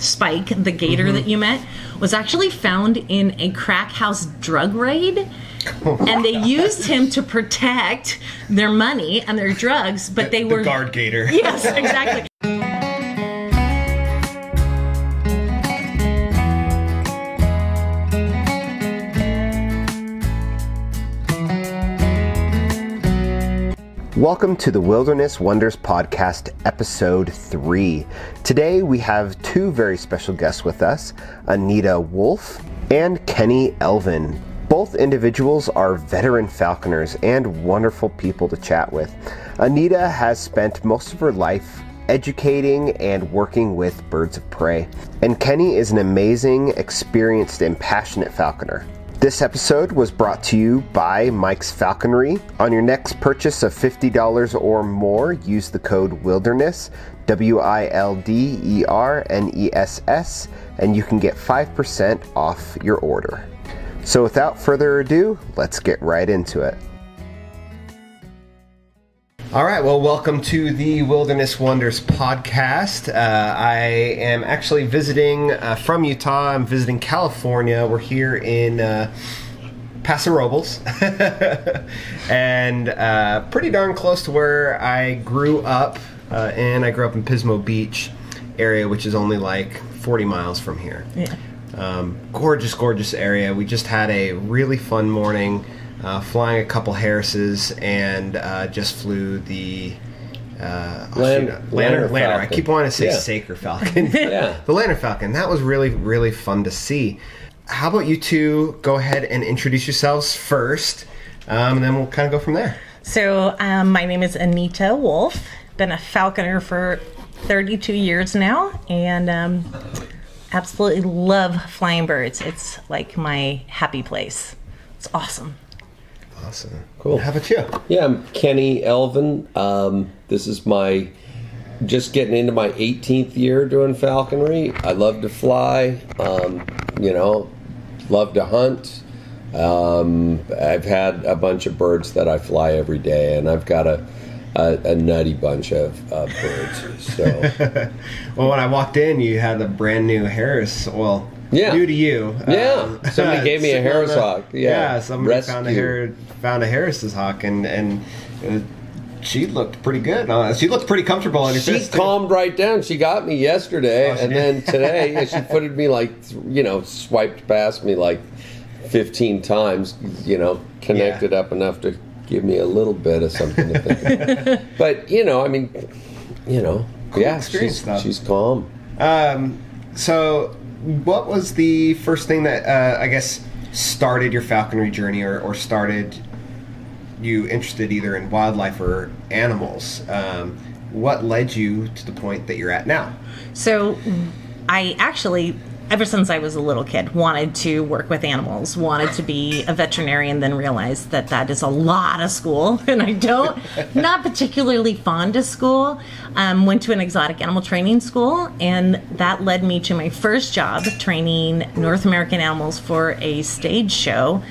Spike, the gator mm-hmm. that you met, was actually found in a crack house drug raid. Oh and they used him to protect their money and their drugs, but they the were guard gator. Yes, exactly. Welcome to the Wilderness Wonders Podcast, Episode 3. Today we have two very special guests with us Anita Wolf and Kenny Elvin. Both individuals are veteran falconers and wonderful people to chat with. Anita has spent most of her life educating and working with birds of prey, and Kenny is an amazing, experienced, and passionate falconer. This episode was brought to you by Mike's Falconry. On your next purchase of $50 or more, use the code WILDERNESS, W I L D E R N E S S, and you can get 5% off your order. So, without further ado, let's get right into it. All right, well, welcome to the Wilderness Wonders podcast. Uh, I am actually visiting uh, from Utah. I'm visiting California. We're here in uh, Paso Robles, and uh, pretty darn close to where I grew up. Uh, and I grew up in Pismo Beach area, which is only like 40 miles from here. Yeah. Um, gorgeous, gorgeous area. We just had a really fun morning, uh, flying a couple Harrises, and uh, just flew the uh, oh, Lan- shoot, Lanner Lanner. Lanner. I keep wanting to say Yeah. Saker Falcon. Yeah. the Lanner Falcon. That was really, really fun to see. How about you two go ahead and introduce yourselves first, um, and then we'll kind of go from there. So, um, my name is Anita Wolf. Been a falconer for 32 years now, and um, absolutely love flying birds. It's like my happy place. It's awesome. Awesome. Cool. How about you? Yeah, I'm Kenny Elvin. Um, this is my just getting into my 18th year doing falconry. I love to fly. Um, you know, love to hunt. Um, I've had a bunch of birds that I fly every day, and I've got a a, a nutty bunch of, of birds. So Well, when I walked in, you had a brand new Harris. Well, Yeah. new to you. Yeah. Somebody gave me a Harris hawk. Yeah. somebody found a Rescue. Har- found a Harris's hawk, and and uh, she looked pretty good. Uh, she looked pretty comfortable on your She fist. too. calmed right down. She got me yesterday, Oh, and then today she footed me like, you know, swiped past me like 15 times, you know, connected up enough to give me a little bit of something to think about. but, you know, I mean, you know, yeah, she's, she's calm. Um, so, what was the first thing that uh, I guess started your falconry journey, or, or started you interested either in wildlife or animals? Um, what led you to the point that you're at now? So, I actually, ever since I was a little kid, wanted to work with animals, wanted to be a veterinarian, then realized that that is a lot of school, and I don't, not particularly fond of school. Um, went to an exotic animal training school, and that led me to my first job training North American animals for a stage show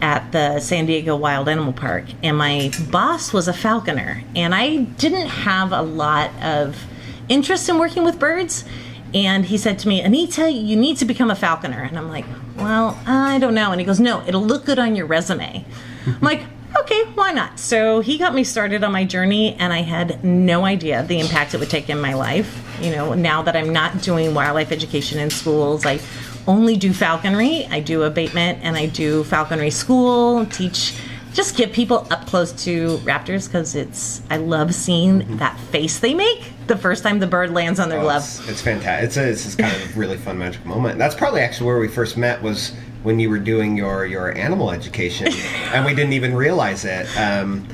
at the San Diego Wild Animal Park, and my boss was a falconer, and I didn't have a lot of interest in working with birds. And he said to me, Anita, you need to become a falconer. And I'm like, well, I don't know. And he goes, no, it'll look good on your resume. I'm like, okay, why not? So he got me started on my journey, and I had no idea the impact it would take in my life. You know, now that I'm not doing wildlife education in schools, I only do falconry. I do abatement and I do falconry school, teach, just get people up close to raptors because it's, I love seeing that face they make the first time the bird lands on their glove. It's, it's fantastic. It's a, it's this kind of really fun magic moment. That's probably actually where we first met was when you were doing your your animal education, and we didn't even realize it. Um,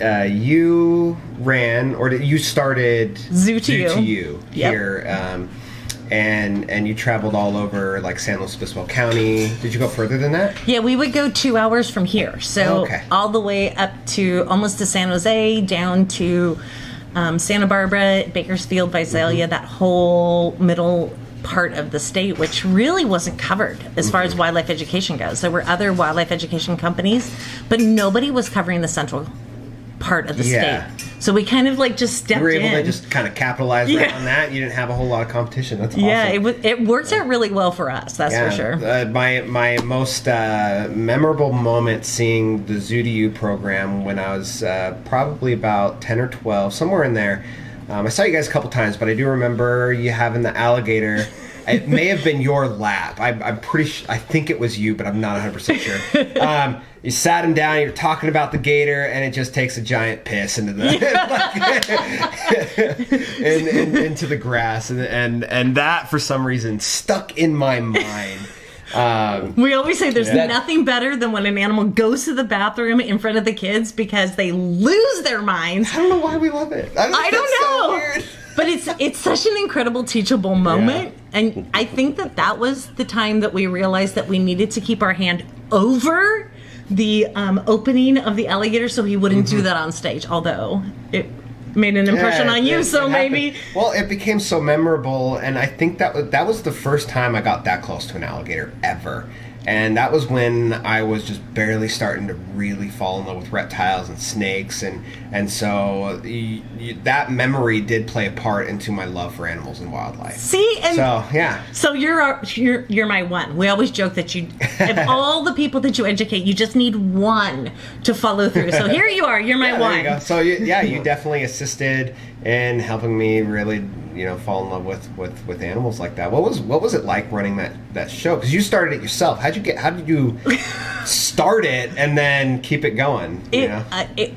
uh, you ran or did- you started Zoo to You. you Yep. here, um, and and you traveled all over like San Luis Obispo County. Did you go further than that? Yeah, we would go two hours from here. So Okay. all the way up to almost to San Jose, down to um, Santa Barbara, Bakersfield, Visalia, that whole middle part of the state, which really wasn't covered as far as wildlife education goes. There were other wildlife education companies, but nobody was covering the central part of the Yeah. state. So we kind of like just stepped You were able in. to just kind of capitalize Yeah. on that. You didn't have a whole lot of competition. That's yeah, awesome. it was, it worked out really well for us. That's for sure. Uh, my my most uh, memorable moment seeing the Zoo to You program when I was uh, probably about ten or twelve, somewhere in there. Um, I saw you guys a couple times, but I do remember you having the alligator. It may have been your lap. I, I'm pretty. Sh- I think it was you, but I'm not 100 percent sure. Um, you sat him down. You're talking about the gator, and it just takes a giant piss into the in, in, into the grass, and, and and that for some reason stuck in my mind. Um, We always say there's Yeah. nothing better than when an animal goes to the bathroom in front of the kids because they lose their minds. I don't know why we love it. I, I don't so know. weird. But it's it's such an incredible teachable moment. And I think that that was the time that we realized that we needed to keep our hand over the um, opening of the alligator so he wouldn't do that on stage. Although it made an impression Mm-hmm. Yeah, on you, it- so it maybe. Well, it became so memorable, and I think that that was the first time I got that close to an alligator ever. And that was when I was just barely starting to really fall in love with reptiles and snakes, and and so y y that memory did play a part into my love for animals and wildlife. See, and So yeah, So you're our, you're you're my one. We always joke that you, of all the people that you educate, you just need one to follow through. So here you are. You're my Yeah, there you one. So yeah, you definitely assisted in helping me really, you know, fall in love with with with animals like that. What was what was it like running that that show? Because you started it yourself. How'd you get? How did you start it and then keep it going? You It, know? uh, it,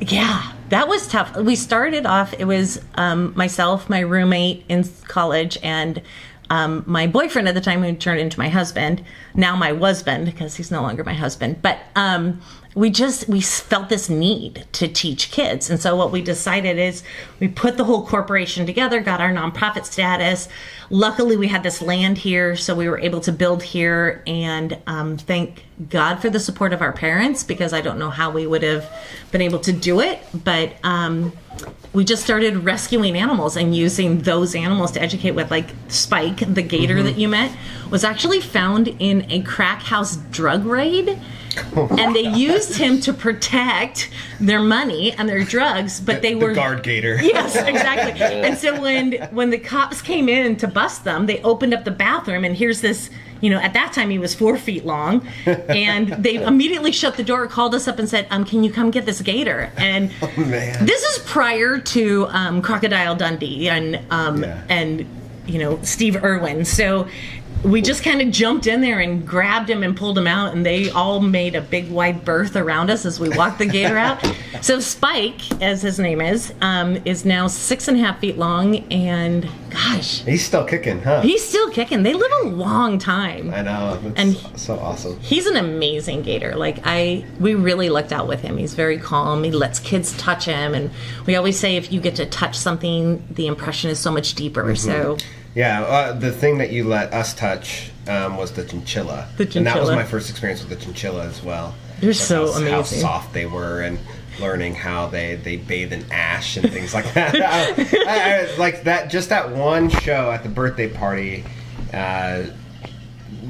yeah, that was tough. We started off. It was um, myself, my roommate in college, and um, my boyfriend at the time, who turned into my husband. Now my husband, because he's no longer my husband. But um, we just we felt this need to teach kids, and so what we decided is we put the whole corporation together, got our nonprofit status. Luckily, we had this land here, so we were able to build here, and um, thank God for the support of our parents because I don't know how we would have been able to do it, but um, we just started rescuing animals and using those animals to educate with like Spike, the gator that you met, was actually found in a crack house drug raid. And they used him to protect their money and their drugs, but they the were guard gator. Yes, exactly. and so when when the cops came in to bust them, they opened up the bathroom, and here's this. You know, at that time he was four feet long, and they immediately shut the door, called us up, and said, "Um, can you come get this gator?" And man. this is prior to um, Crocodile Dundee and um, Yeah. and you know Steve Irwin. So we just kind of jumped in there and grabbed him and pulled him out, and they all made a big wide berth around us as we walked the gator out. So Spike, as his name is, um, is now six and a half feet long, and gosh, He's still kicking, huh? he's still kicking. They live a long time. I know. And- so awesome. He's an amazing gator. Like I, we really lucked out with him. He's very calm. He lets kids touch him, and we always say if you get to touch something, the impression is so much deeper. Mm-hmm. So Yeah, uh, the thing that you let us touch um, was the chinchilla. The And that was my first experience with the chinchilla as well. They're Like so how, How soft they were and learning how they, they bathe in ash and things like that. I- I- like that, just that one show at the birthday party, uh,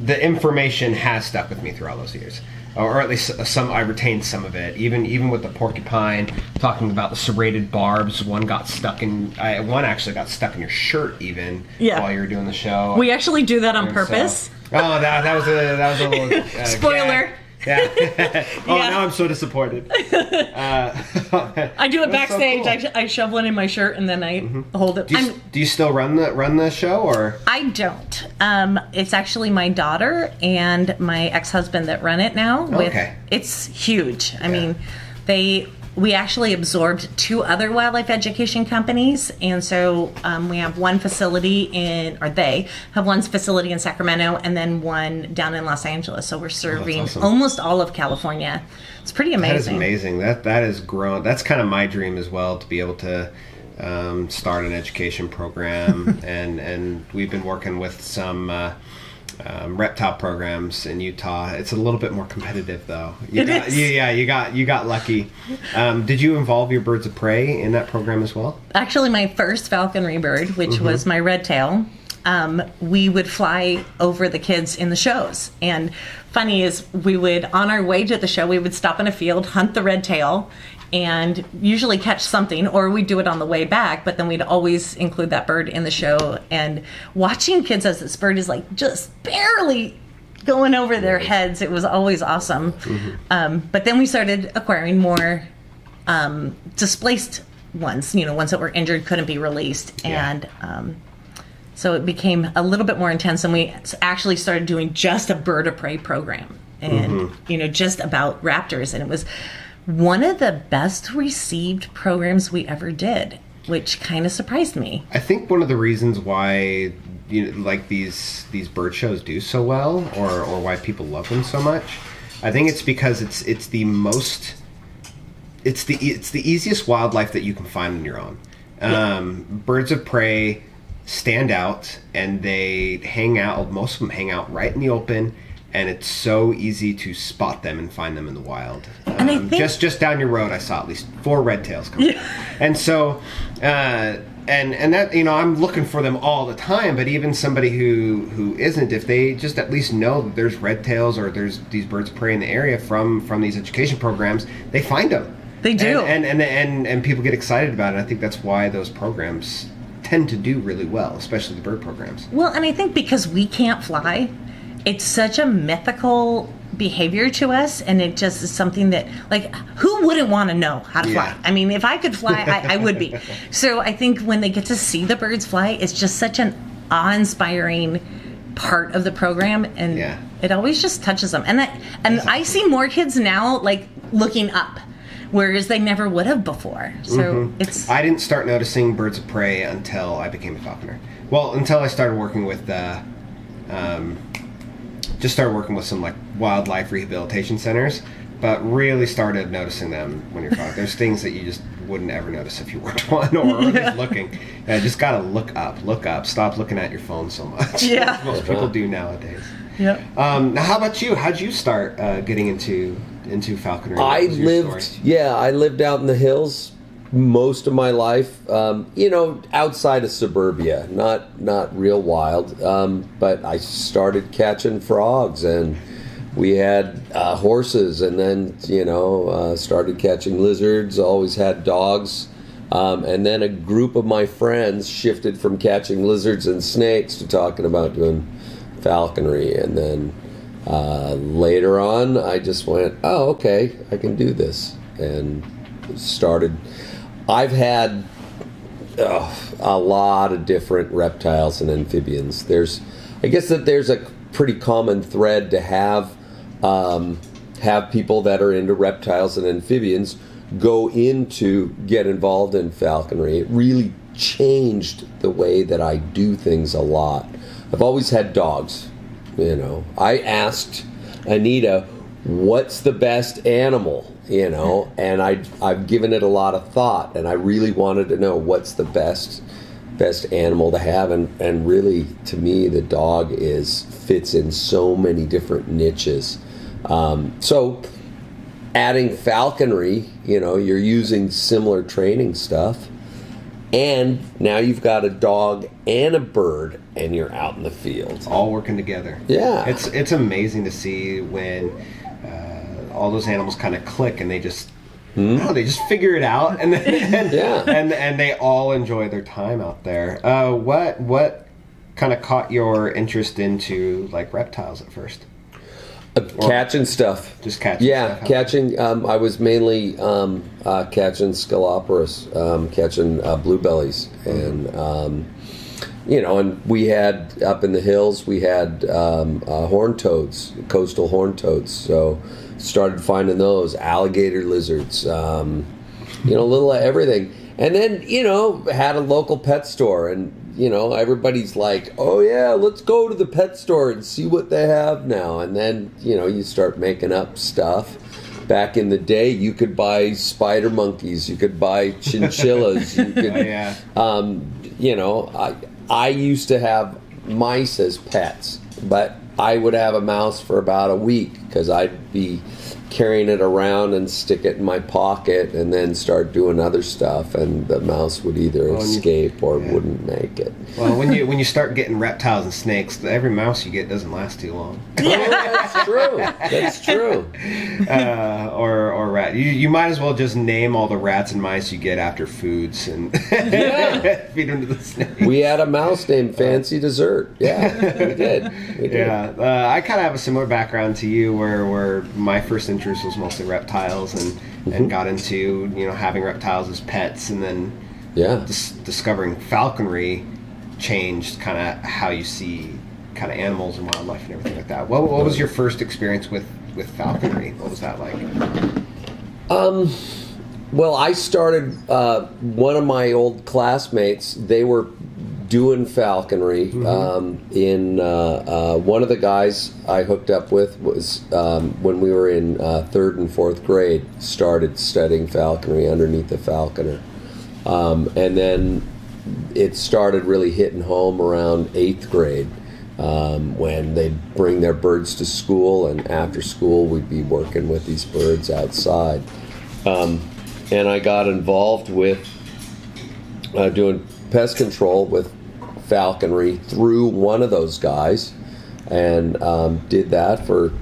the information has stuck with me through all those years. Or at least some, I retained some of it. Even even with the porcupine, talking about the serrated barbs. One got stuck in. I, one actually got stuck in your shirt even Yeah. while you were doing the show. we actually do that on So- purpose. oh, that, that was a that was a little uh, Spoiler. gag. Yeah. oh, Yeah. now I'm so disappointed. Uh, I do it That's so backstage. cool. I, I shove one in my shirt and then I hold it. do, you, do you still run the run the show or? I don't. Um, it's actually my daughter and my ex-husband that run it now. With, Okay. It's huge. I mean, they we actually absorbed two other wildlife education companies, and so um, we have one facility in, or they have one facility in Sacramento, and then one down in Los Angeles. So we're serving awesome. almost all of California. It's pretty amazing. That is amazing. That that has grown. That's kind of my dream as well to be able to um, start an education program, and and we've been working with some. Uh, um, reptile programs in Utah. It's a little bit more competitive, though. You It got, is. you- yeah, you got you got lucky. Um, did you involve your birds of prey in that program as well? Actually, my first falconry bird, which Mm-hmm. was my red tail, um, we would fly over the kids in the shows. And funny is, we would, on our way to the show, we would stop in a field, hunt the red tail, and usually catch something, or we'd do it on the way back, but then we'd always include that bird in the show. And watching kids as this bird is like just barely going over their heads, it was always awesome. Um, but then we started acquiring more um, displaced ones, you know, ones that were injured, couldn't be released. Yeah. And um, so it became a little bit more intense, and we actually started doing just a bird of prey program, and you know, just about raptors, and it was one of the best received programs we ever did, which kind of surprised me. I think one of the reasons why you know, like these these bird shows do so well, or or why people love them so much, I think it's because it's it's the most it's the it's the easiest wildlife that you can find on your own. Um, birds of prey stand out, and they hang out. Most of them hang out right in the open. And it's so easy to spot them and find them in the wild. Um, think- just just down your road, I saw at least four red tails come. And so, uh, and and that you know, I'm looking for them all the time. But even somebody who who isn't, if they just at least know that there's red tails or there's these birds of prey in the area from from these education programs, they find them. They do. and and and, and, and people get excited about it. I think that's why those programs tend to do really well, especially the bird programs. Well, and I think because we can't fly, it's such a mythical behavior to us, and it just is something that, like, who wouldn't want to know how to Yeah. fly? I mean, if I could fly, I, I would be. So I think when they get to see the birds fly, it's just such an awe-inspiring part of the program, and Yeah. it always just touches them. And that, and I see more kids now like looking up, whereas they never would have before. So it's I didn't start noticing birds of prey until I became a falconer. Well, until I started working with, uh, um, just started working with some like wildlife rehabilitation centers, but really started noticing them when you're falconer. There's things that you just wouldn't ever notice if you weren't one or just looking. Uh, just gotta look up, look up. Stop looking at your phone so much. Yeah. most people do nowadays. Yeah. Um, now, how about you? How'd you start uh, getting into into falconry? I lived, story? yeah, I lived out in the hills most of my life. Um, you know, outside of suburbia, not not real wild. Um, but I started catching frogs, and we had uh, horses, and then you know uh, started catching lizards. Always had dogs. Um, and then a group of my friends shifted from catching lizards and snakes to talking about doing falconry. And then uh, later on, I just went, oh, okay, I can do this. And started. I've had ugh, a lot of different reptiles and amphibians. There's, I guess that there's a pretty common thread to have um, have people that are into reptiles and amphibians go into get involved in falconry. It really changed the way that I do things a lot. I've always had dogs. You know, I asked Anita, "What's the best animal?" You know, and I I've given it a lot of thought, and I really wanted to know what's the best best animal to have, and and really to me the dog is fits in so many different niches. Um, so adding falconry, you know, you're using similar training stuff. And now you've got a dog and a bird, and you're out in the field. all working together. Yeah. it's it's amazing to see when uh, all those animals kind of click and they just. Don't know, they just figure it out, and then, and, Hmm? Yeah. and and they all enjoy their time out there. Uh, what what kind of caught your interest into like reptiles at first? Uh, catching stuff. Just catching Yeah, stuff. catching. Um, I was mainly um, uh, catching Sceloporus, um, catching uh, bluebellies, and um, you know, and we had up in the hills, we had um, uh, horned toads, coastal horn toads. So started finding those alligator lizards. Um, you know, a little everything. And then, you know, had a local pet store and you know, everybody's like, "Oh yeah, let's go to the pet store and see what they have now." And then, you know, you start making up stuff. Back in the day, you could buy spider monkeys, you could buy chinchillas, you could yeah. um, you know, I I used to have mice as pets, but I would have a mouse for about a week because I'd be carrying it around and stick it in my pocket and then start doing other stuff and the mouse would either you- escape or yeah. wouldn't make it. Well, when you when you start getting reptiles and snakes, every mouse you get doesn't last too long. Oh, that's true. That's true. uh, or or rat. You, you might as well just name all the rats and mice you get after foods and feed them to the snake. We had a mouse named Fancy Dessert. Yeah, we did. We did. Yeah, uh, I kind of have a similar background to you, where where my first interest was mostly reptiles, and Mm-hmm. and got into you know having reptiles as pets, and then Yeah. dis- discovering falconry changed kind of how you see kind of animals and wildlife and everything like that. What, what was your first experience with with falconry? What was that like? um Well, I started. Uh, one of my old classmates. They were doing falconry. Um, in uh, uh, one of the guys I hooked up with was um, when we were in uh, third and fourth grade. Started studying falconry underneath the falconer, um, and then it started really hitting home around eighth grade. Um, when they'd bring their birds to school, and after school, we'd be working with these birds outside and I got involved with uh, doing pest control with falconry through one of those guys, and um, did that for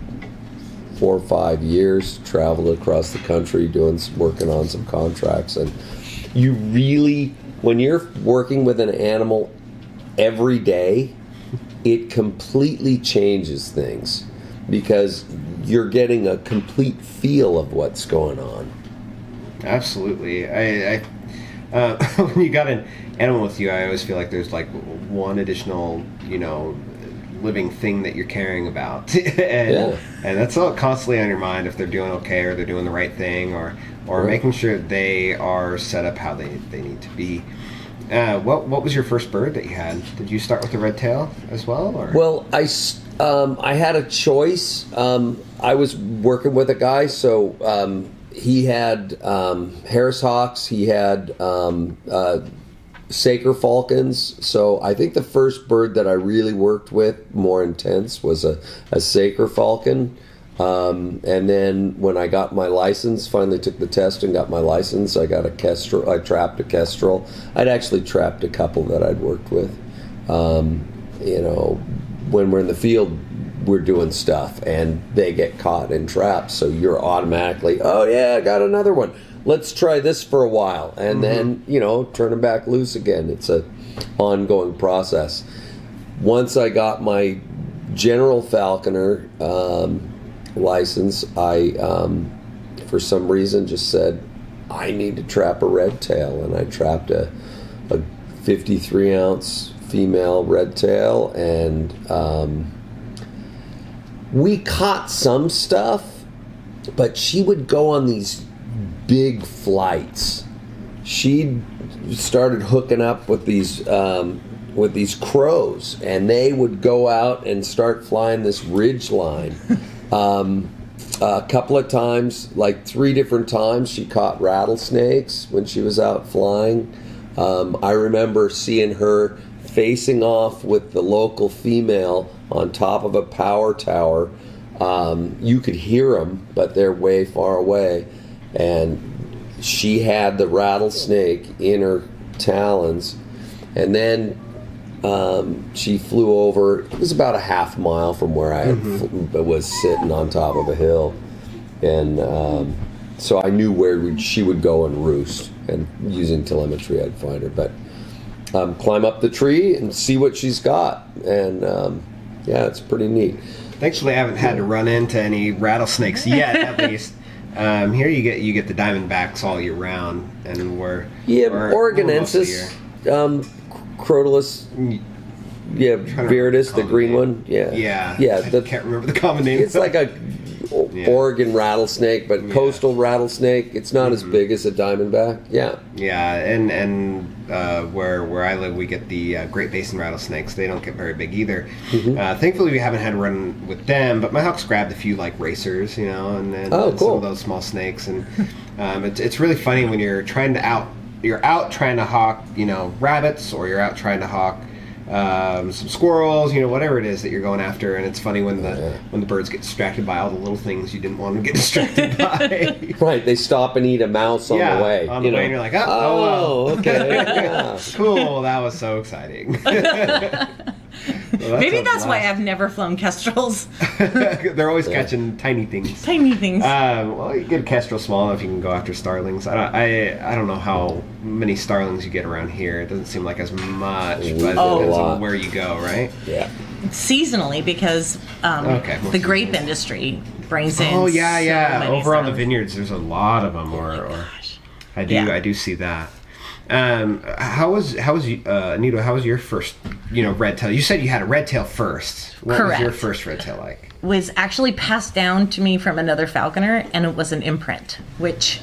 four or five years. Traveled across the country doing working on some contracts, and you really, when you're working with an animal every day, it completely changes things because you're getting a complete feel of what's going on. Absolutely. I, I uh, when you got an animal with you, I always feel like there's like one additional, you know, living thing that you're caring about, and Yeah. and that's all constantly on your mind if they're doing okay or they're doing the right thing or or Right. making sure they are set up how they, they need to be. Uh, what what was your first bird that you had? Did you start with the red tail as well, or Well, I, um, I had a choice. Um, I was working with a guy, so um, he had um, Harris Hawks, he had um, uh, Saker Falcons. So I think the first bird that I really worked with more intense was a, a Saker Falcon. Um, and then when I got my license, finally took the test and got my license, I got a kestrel. I trapped a kestrel. I'd actually trapped a couple that I'd worked with. Um, you know, when we're in the field, we're doing stuff and they get caught in traps. So you're automatically, oh yeah, I got another one. Let's try this for a while, and then you know, turn them back loose again. It's a ongoing process. Once I got my general falconer um, license, I, um, for some reason, just said I need to trap a red tail, and I trapped a, a 53 ounce female red tail, and um, we caught some stuff, but she would go on these big flights. She started hooking up with these um, with these crows, and they would go out and start flying this ridge line. Um, a couple of times, like three different times, she caught rattlesnakes when she was out flying. Um, I remember seeing her facing off with the local female on top of a power tower. Um, you could hear them, but they're way far away. And she had the rattlesnake in her talons. And then um, she flew over. It was about a half mile from where I had fl- was sitting on top of a hill, and um, so I knew where she would go and roost. And using telemetry, I'd find her. But um, climb up the tree and see what she's got, and um, yeah, it's pretty neat. Thankfully, I haven't had to run into any rattlesnakes yet. At least um, here, you get you get the diamondbacks all year round, and we're Yeah, we're- we're most of the year. Oregonensis, um, Crotalus, yeah, Trying Viridis, the green name. one. Yeah, Yeah, yeah. I The, can't remember the common name. it's like a Yeah. Oregon rattlesnake, but Yeah. Mm-hmm. coastal rattlesnake. It's not as big as a diamondback. Yeah, yeah, and and uh, where where I live, we get the uh, Great Basin rattlesnakes. They don't get very big either. Mm-hmm. Uh, thankfully, we haven't had a run with them, but my hawks grabbed a few like racers, you know, and then Oh, and some of those small snakes, and um, it's it's really funny when you're trying to out you're out trying to hawk, you know, rabbits, or you're out trying to hawk. Um, some squirrels, you know, whatever it is that you're going after. And it's funny when the when the birds get distracted by all the little things you didn't want them to get distracted by. Right, they stop and eat a mouse on Yeah, the way. on the you way, know. and you're like, oh, oh, well. okay. yeah. cool, that was so exciting. Well, Maybe a that's why. I've never flown kestrels. They're always catching tiny things. Tiny things. Um, well, you get a kestrel small enough, you can go after starlings. I don't, I, I don't know how many starlings you get around here. It doesn't seem like as much, but it Oh. depends on where you go, right? yeah. Seasonally, because um, Okay, the mostly. grape industry brings in. Oh yeah, so yeah. many Over on the vineyards, there's a lot of them. Or, or Gosh. I do, Yeah. I do see that. Um, how was how was uh, Anita? How was your first, you know, red tail? You said you had a red tail first. What was your first red tail like? was actually passed down to me from another falconer, and it was an imprint, which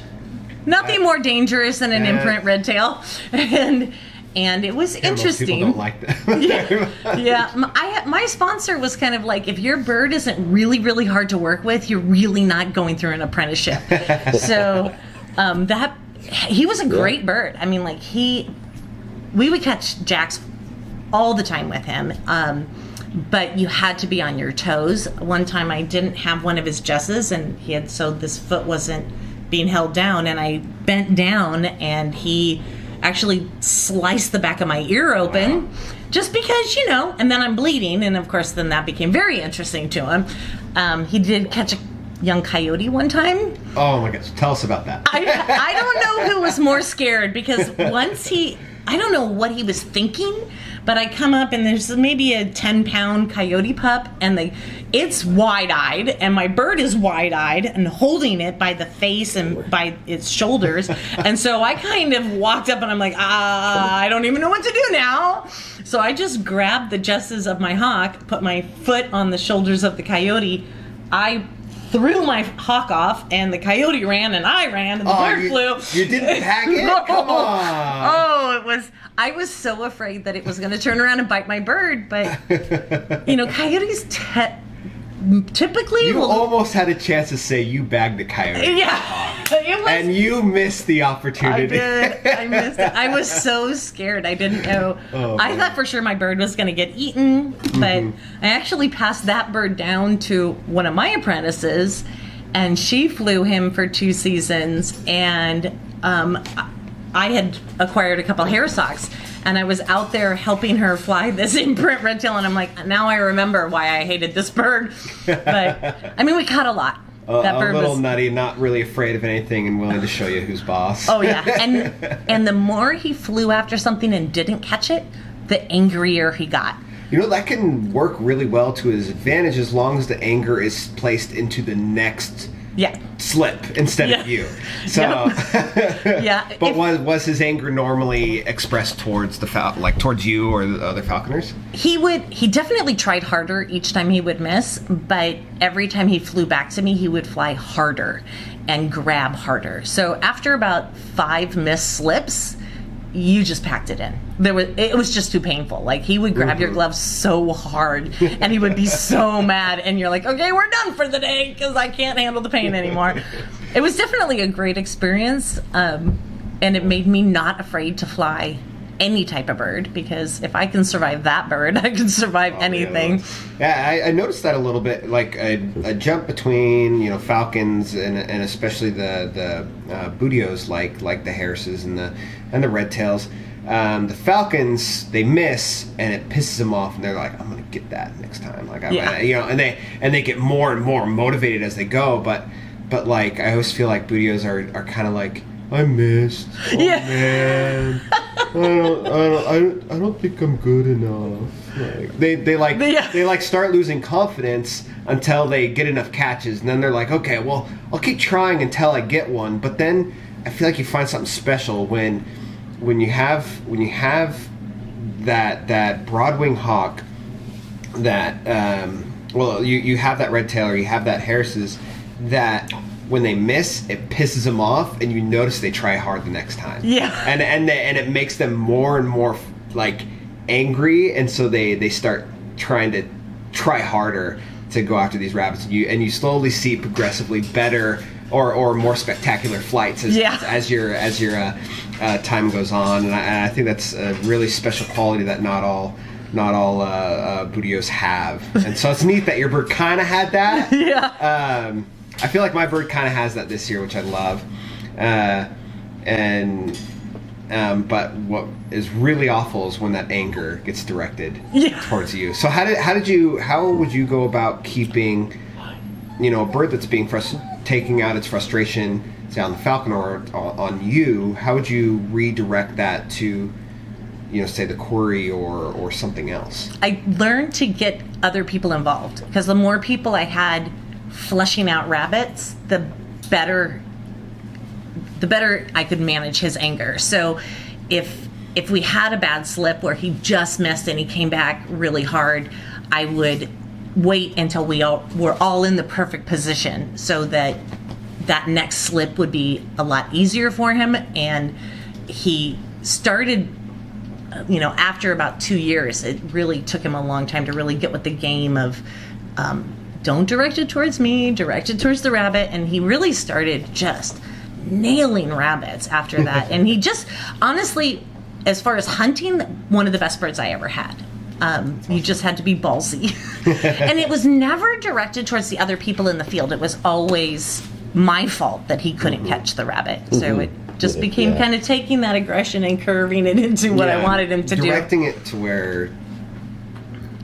nothing more dangerous than an Uh, imprint red tail, and and it was Most people interesting. don't like that. yeah, m- I my sponsor was kind of like, if your bird isn't really really hard to work with, you're really not going through an apprenticeship. so um, that he was a great bird. I mean, like he, we would catch jacks all the time with him. Um, but you had to be on your toes. One time I didn't have one of his jesses, and he had so this foot wasn't being held down, and I bent down, and he actually sliced the back of my ear open, just because you know. And then I'm bleeding, and of course, then that became very interesting to him. Um, he did catch a young coyote one time, oh my gosh, tell us about that. I, I don't know who was more scared because once he, I don't know what he was thinking, but I come up and there's maybe a 10 pound coyote pup and the, it's wide eyed and my bird is wide eyed and holding it by the face and by its shoulders. And so I kind of walked up and I'm like, ah, I don't even know what to do now. So I just grabbed the jesses of my hawk, put my foot on the shoulders of the coyote. I threw my hawk off and the coyote ran and I ran and the Oh, bird you, flew. you didn't pack it? Come on. Oh, it was. I was so afraid that it was going to turn around and bite my bird, but you know, coyotes te- typically You almost had a chance to say you bagged the coyote. yeah, was. And you missed the opportunity. I did. I missed it. I was so scared. I didn't know. Oh, I man. thought for sure my bird was going to get eaten, but Mm-hmm. I actually passed that bird down to one of my apprentices, and she flew him for two seasons. And um, I had acquired a couple Harris hawks, and I was out there helping her fly this imprint red tail, and I'm like, now I remember why I hated this bird. But I mean, we caught a lot. A- that a little was nutty, not really afraid of anything, and willing to show you who's boss. Oh yeah, and and the more he flew after something and didn't catch it, the angrier he got. You know, that can work really well to his advantage as long as the anger is placed into the next Yeah, slip instead of you. So, yeah. but if- was was his anger normally expressed towards the fal- like towards you or the other falconers? he would he definitely tried harder each time he would miss, but every time he flew back to me, he would fly harder and grab harder. So after about five missed slips, you just packed it in. There was it was just too painful. Like he would grab your gloves so hard, and he would be so mad, and you're like, okay, we're done for the day because I can't handle the pain anymore. It was definitely a great experience, um, and it made me not afraid to fly any type of bird because if I can survive that bird, I can survive anything. Yeah, I, I noticed that a little bit, like a, a jump between you know falcons and, and especially the the uh, buteos like like the Harrises and the and the red tails. Um, the falcons they miss and it pisses them off and they're like I'm gonna get that next time like I'm Yeah. you know and they and they get more and more motivated as they go but but like I always feel like buteos are, are kind of like I missed oh, Yeah. man I don't, I don't, I don't, I don't think I'm good enough. Like, they, they like, Yeah. they like start losing confidence until they get enough catches, and then they're like, okay, well, I'll keep trying until I get one. But then I feel like you find something special when, when you have, when you have that that broadwing hawk, that um, well, you you have that red tail or you have that Harris's that. When they miss, it pisses them off, and you notice they try hard the next time Yeah. and and they, and it makes them more and more like angry, and so they they start trying to try harder to go after these rabbits. And you and you slowly see progressively better or, or more spectacular flights as, Yeah. as, as your as your uh, uh, time goes on, and I, and I think that's a really special quality that not all not all uh, uh, buteos have, and so it's neat that your bird kind of had that. Yeah. Um, I feel like my bird kind of has that this year, which I love. Uh, and um, but what is really awful is when that anger gets directed Yeah. towards you. So how did how did you how would you go about keeping you know a bird that's being frust- taking out its frustration say on the falcon or on, you? How would you redirect that to you know say the quarry or or something else? I learned to get other people involved because the more people I had flushing out rabbits, the better the better I could manage his anger. So if if we had a bad slip where he just missed and he came back really hard, I would wait until we all were all in the perfect position so that that next slip would be a lot easier for him and he started you know, after about two years, it really took him a long time to really get with the game of um, don't direct it towards me, direct it towards the rabbit. And he really started just nailing rabbits after that. and he just, honestly, as far as hunting, one of the best birds I ever had. Um, you just had to be ballsy. and it was never directed towards the other people in the field. It was always my fault that he couldn't catch the rabbit. So it just became Yeah. kind of taking that aggression and curving it into what I wanted him to do. directing it to where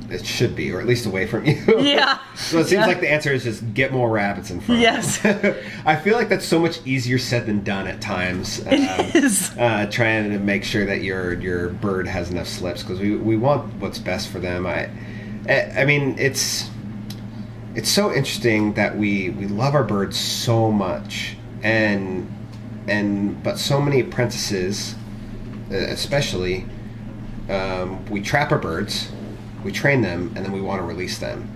it should be, or at least away from you. Yeah. So it seems Yeah. like the answer is just get more rabbits in front. Yes. I feel like that's so much easier said than done at times. um, It is. Uh, trying to make sure that your your bird has enough slips because we, we want what's best for them. I, I I mean it's it's so interesting that we we love our birds so much and and but so many apprentices uh, especially um, we trap our birds we train them and then we want to release them.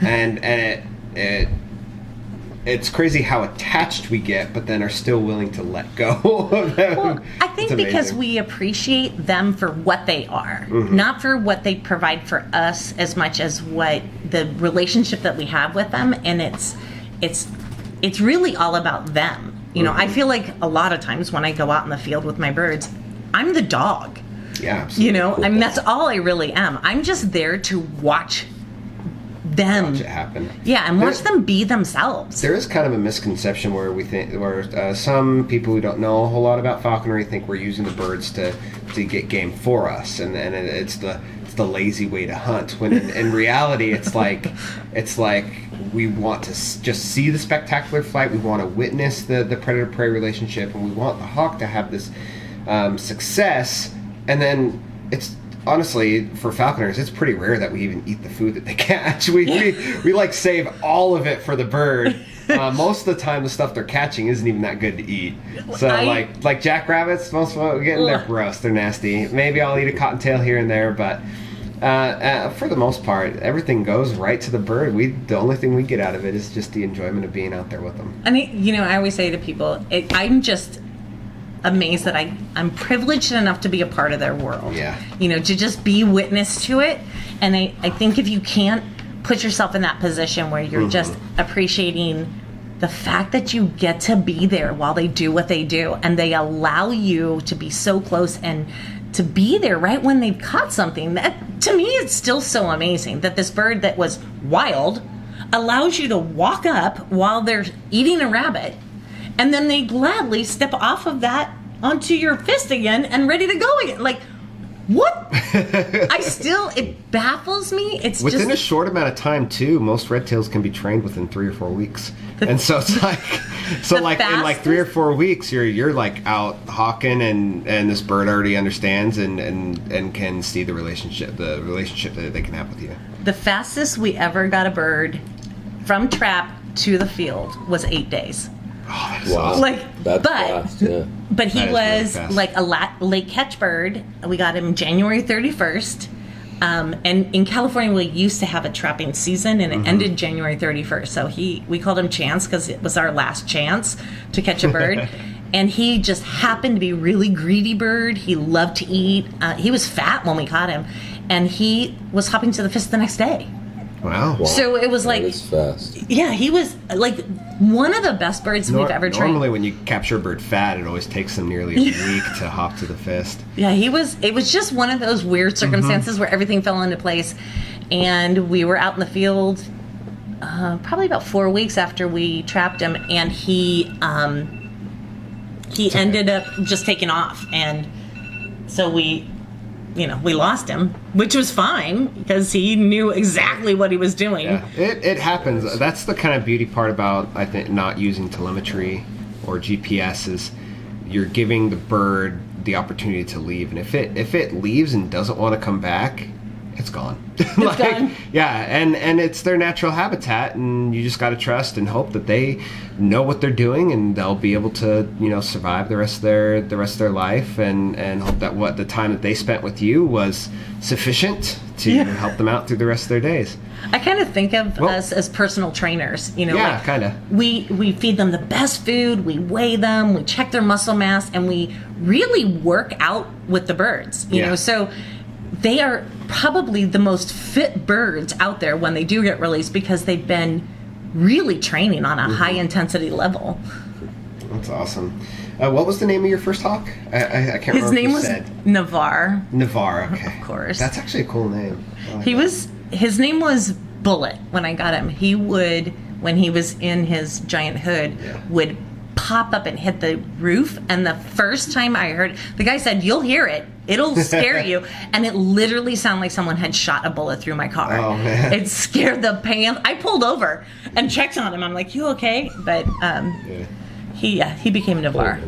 And and it, it it's crazy how attached we get but then are still willing to let go of them Well, I think because we appreciate them for what they are, mm-hmm. not for what they provide for us as much as what the relationship that we have with them and it's it's it's really all about them. You know, I mm-hmm. feel like a lot of times when I go out in the field with my birds, I'm the dog. yeah absolutely. You know, I mean that's all I really am. I'm just there to watch them. watch it happen Yeah, and watch them be themselves. There is kind of a misconception where we think, where uh, some people who don't know a whole lot about falconry think we're using the birds to, to get game for us, and and it's the it's the lazy way to hunt. When in, in reality, it's like it's like we want to just see the spectacular flight. We want to witness the the predator prey relationship, and we want the hawk to have this um, success. And then it's honestly for falconers it's pretty rare that we even eat the food that they catch. We, we, we like save all of it for the bird. Uh, most of the time the stuff they're catching isn't even that good to eat. So I- like like jackrabbits most of them getting they're gross. They're nasty. Maybe i'll eat a cottontail here and there but uh, uh, for the most part everything goes right to the bird. We the only thing we get out of it is just the enjoyment of being out there with them. I mean, you know, I always say to people, it, I'm just amazed that I I'm privileged enough to be a part of their world. Yeah. You know, to just be witness to it, and I I think if you can't put yourself in that position where you're mm-hmm. just appreciating the fact that you get to be there while they do what they do and they allow you to be so close and to be there right when they've caught something that to me it's still so amazing that this bird that was wild allows you to walk up while they're eating a rabbit and then they gladly step off of that onto your fist again and ready to go again. Like what? I still it baffles me. It's Within a short amount of time, too, most red tails can be trained within three or four weeks, and so it's like, so The like in like three or four weeks, you're you're like out hawking, and and this bird already understands and and and can see the relationship, the relationship that they can have with you. the fastest we ever got a bird from trap to the field was eight days Wow. Like, that's but- fast. Yeah. but he That is really was fast. like a la- late catch bird. We got him January 31st. Um, and in California, we used to have a trapping season, and it Mm-hmm. ended January 31st. So he, we called him Chance because it was our last chance to catch a bird. and he just happened to be a really greedy bird. He loved to eat. Uh, he was fat when we caught him, and he was hopping to the fist the next day. Wow. So it was like, That is fast. yeah, he was like one of the best birds Nor- we've ever trained. normally, when you capture a bird fat, it always takes them nearly a week to hop to the fist. Yeah, he was. It was just one of those weird circumstances where everything fell into place, and we were out in the field, uh, probably about four weeks after we trapped him, and he um, he ended up just taking off, and so we, you know, we lost him, which was fine because he knew exactly what he was doing. Yeah, it, it happens. That's the kind of beauty part about I think not using telemetry or GPS is you're giving the bird the opportunity to leave, and if it if it leaves and doesn't want to come back, it's gone. It's gone. Yeah, and and it's their natural habitat, and you just got to trust and hope that they know what they're doing, and they'll be able to you know survive the rest of their the rest of their life, and and hope that what the time that they spent with you was sufficient to Yeah. help them out through the rest of their days. I kind of think of Well- us as personal trainers. You know, Yeah, like, kinda. We we feed them the best food. We weigh them. We check their muscle mass, and we really work out with the birds. You Yeah. know, so they are probably the most fit birds out there when they do get released because they've been really training on a Mm-hmm. high intensity level. That's awesome. Uh, what was the name of your first hawk? I, I, I can't His remember. His name was said. Navarre. Navarre. Okay, Of course. That's actually a cool name. Like He that. was his name was Bullet when I got him. He would when he was in his giant hood Yeah. would pop up and hit the roof and the first time I heard the guy said you'll hear it it'll scare you and it literally sounded like someone had shot a bullet through my car Oh, man. it scared the pants I pulled over and checked on him I'm like you okay but um Yeah. he yeah, he became Navarre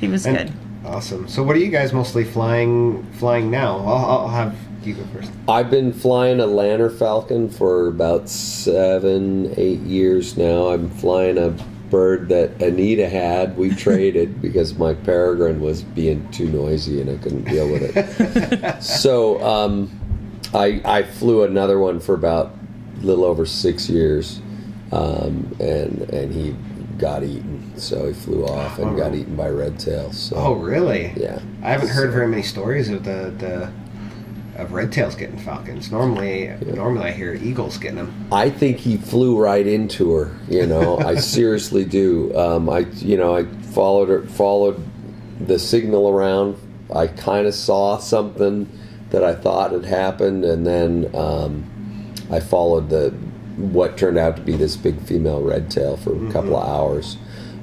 he was And- good Awesome. So, what are you guys mostly flying flying now? I'll, I'll have you go first. I've been flying a Lanner Falcon for about seven, eight years now. I'm flying a bird that Anita had. We traded because my peregrine was being too noisy and I couldn't deal with it. so um, I, I flew another one for about a little over six years, um, and and he got eaten. So he flew off and got eaten by red tails. So Oh, really? yeah. I haven't heard very many stories of the the of red tails getting falcons. Normally, normally I hear eagles getting them. I think he flew right into her. You know, I seriously do. Um, I, you know, I followed her, followed the signal around. I kind of saw something that I thought had happened, and then um, I followed the what turned out to be this big female red tail for a couple of hours.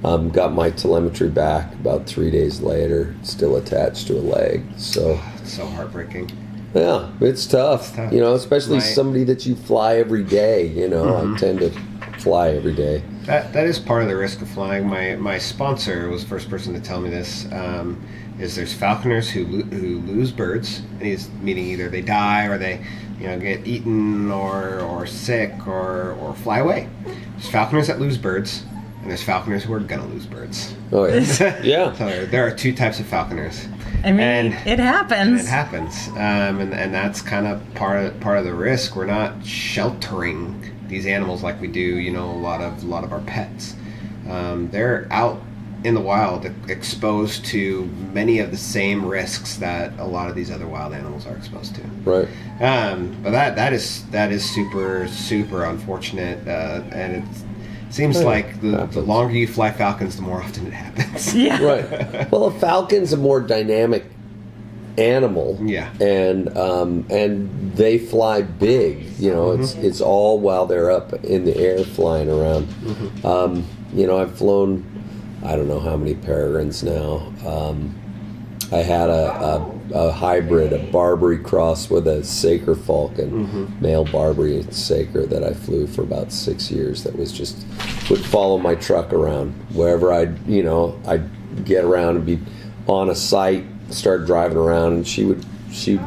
Um, got my telemetry back about three days later, still attached to a leg. So. It's so heartbreaking. Yeah, it's tough. tough. You know, especially Right. Mm-hmm. somebody that you fly every day. You know, I tend to fly every day. That that is part of the risk of flying. My my sponsor was the first person to tell me this. Um, is there's falconers who who lose birds, and he's meaning either they die or they, you know, get eaten or or sick or or fly away. There's falconers that lose birds, and there's falconers who are gonna lose birds. Oh yeah, yeah. So there are two types of falconers. I mean And- it happens It happens, um, and and that's kind of part of part of the risk. We're not sheltering these animals like we do, you know, a lot of a lot of our pets. Um, they're out in the wild, e- exposed to many of the same risks that a lot of these other wild animals are exposed to. Right. Um, but that that is that is super super unfortunate, uh, and it seems Yeah, like the, the longer you fly falcons, the more often it happens. yeah Right. Well, a falcon's a more dynamic animal. Yeah. And um, and they fly big. You know, it's Mm-hmm. it's all while they're up in the air flying around. Mm-hmm. Um, you know, I've flown. I don't know how many peregrines now. Um, I had a, a, a hybrid, a Barbary cross with a Saker Falcon, Mm-hmm. male Barbary Saker that I flew for about six years. That was just would follow my truck around wherever I'd you know I'd get around and be on a site, start driving around, and she would she'd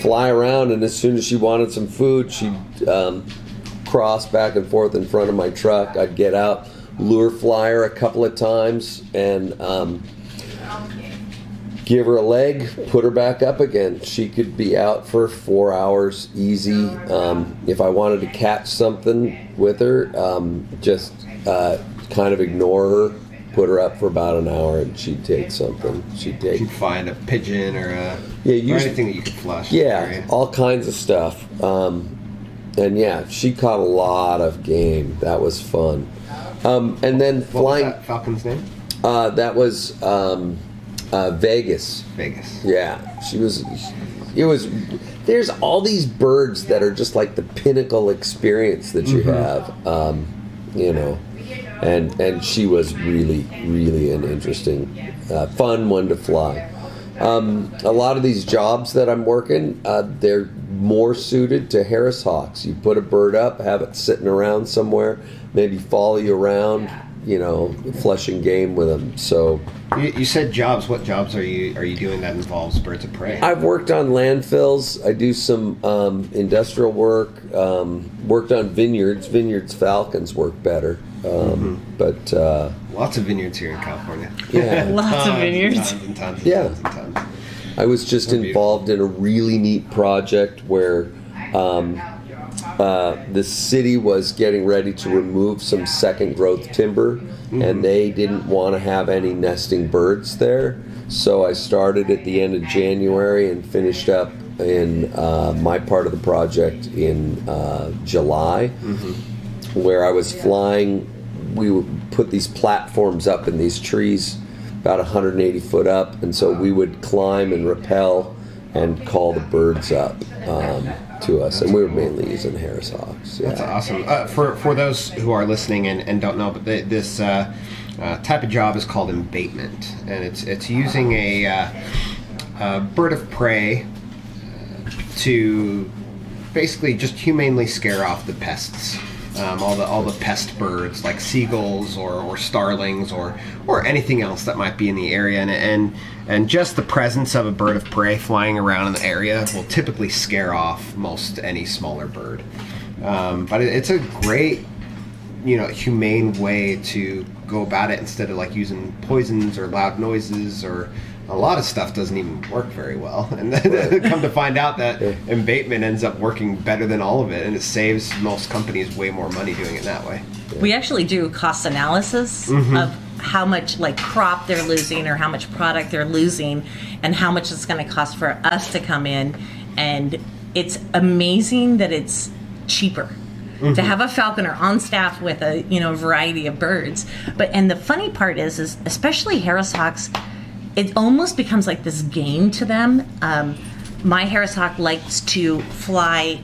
fly around, and as soon as she wanted some food, she'd um, cross back and forth in front of my truck. I'd get out, lure flyer a couple of times, and um, give her a leg, put her back up again. She could be out for four hours easy. Um, if I wanted to catch something with her, um, just uh, kind of ignore her, put her up for about an hour, and she'd take something. She'd take you find a pigeon or a Yeah, or usually- anything that you could flush. yeah, all kinds of stuff. Um, and yeah, she caught a lot of game. That was fun. Um, and then What was flying. that falcon's name? Uh, that was um, uh, Vegas. Vegas. Yeah, she was. It was. There's all these birds that are just like the pinnacle experience that you have. Um, you know, and and she was really, really an interesting, uh, fun one to fly. Um, a lot of these jobs that I'm working, uh, they're more suited to Harris hawks. You put a bird up, have it sitting around somewhere, maybe follow you around, you know, flushing game with them. So You, you said jobs. What jobs are you are you doing that involves birds of prey? I've worked on landfills. I do some um, industrial work. Um, worked on vineyards. Vineyards falcons work better, um, but uh, Lots of vineyards here in California. yeah. Lots of vineyards. And tons and tons and Yeah. tons and tons. I was just They're involved in a really neat project where um, uh, the city was getting ready to remove some second growth timber, and they didn't want to have any nesting birds there. So I started at the end of January and finished up in uh, my part of the project in uh, July, where I was flying. We would put these platforms up in these trees about 180 foot up, and so we would climb and rappel and call the birds up um, to us. And we were mainly using Harris Hawks. That's awesome. Uh, for for those who are listening and, and don't know, but th this uh, uh, type of job is called abatement, and it's it's using a, uh, a bird of prey uh, to basically just humanely scare off the pests. Um, all the all the pest birds like seagulls or, or starlings or or anything else that might be in the area and, and and just the presence of a bird of prey flying around in the area will typically scare off most any smaller bird. Um, but it, it's a great you know humane way to go about it instead of like using poisons or loud noises or a lot of stuff doesn't even work very well. And then come to find out that abatement ends up working better than all of it and it saves most companies way more money doing it that way. We actually do cost analysis mm-hmm. of how much like crop they're losing or how much product they're losing and how much it's going to cost for us to come in. And it's amazing that it's cheaper to mm-hmm. have a falconer on staff with a you know variety of birds. But and the funny part is is especially harris hawks it almost becomes like this game to them. Um, my harris hawk likes to fly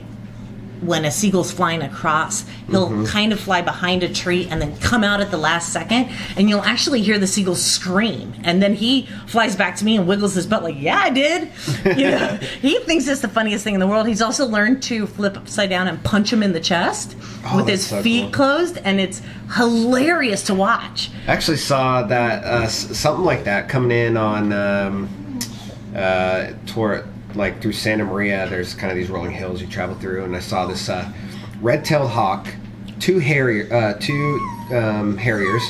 when a seagull's flying across, he'll kind of fly behind a tree and then come out at the last second, and you'll actually hear the seagull scream. And then he flies back to me and wiggles his butt like, "Yeah, I did." You know, he thinks it's the funniest thing in the world. He's also learned to flip upside down and punch him in the chest Oh, with his so feet cool. closed, and it's hilarious to watch. I actually saw that uh, something like that coming in on um, uh, toward like through Santa Maria. There's kind of these rolling hills you travel through, and I saw this uh, red-tailed hawk, two harrier, uh, two um, harriers,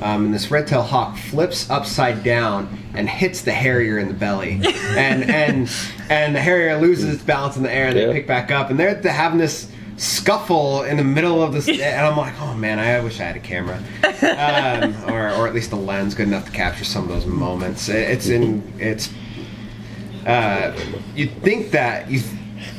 um, and this red-tailed hawk flips upside down and hits the harrier in the belly, and and and the harrier loses its balance in the air, and they pick back up, and they're having this scuffle in the middle of this and i'm like oh man i wish i had a camera. Um, or, or at least a lens good enough to capture some of those moments. It- it's in it's uh, you think that you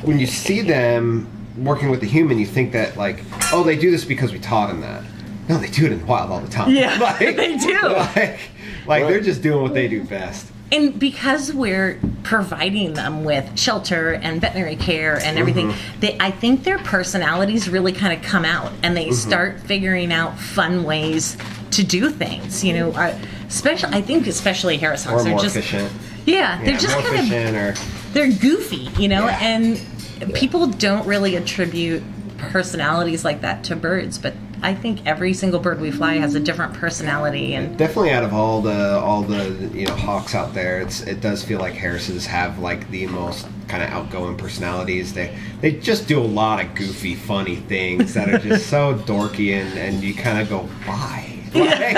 when you see them working with a human you think that like oh they do this because we taught them that no they do it in the wild all the time Yeah, they do. like, like they're just doing what they do best And because we're providing them with shelter and veterinary care and everything, Mm-hmm. they I think their personalities really kind of come out and Mm-hmm. they start figuring out fun ways to do things. You know, uh, especially I think especially Harris Hawks are just efficient yeah, they're yeah, just kind of or they're goofy, you know, Yeah. and people don't really attribute personalities like that to birds, but I think every single bird we fly has a different personality and Definitely, out of all the all the you know hawks out there, it's it does feel like Harris's have like the most kind of outgoing personalities. They they just do a lot of goofy, funny things that are just so dorky, and and you kind of go, why? Why?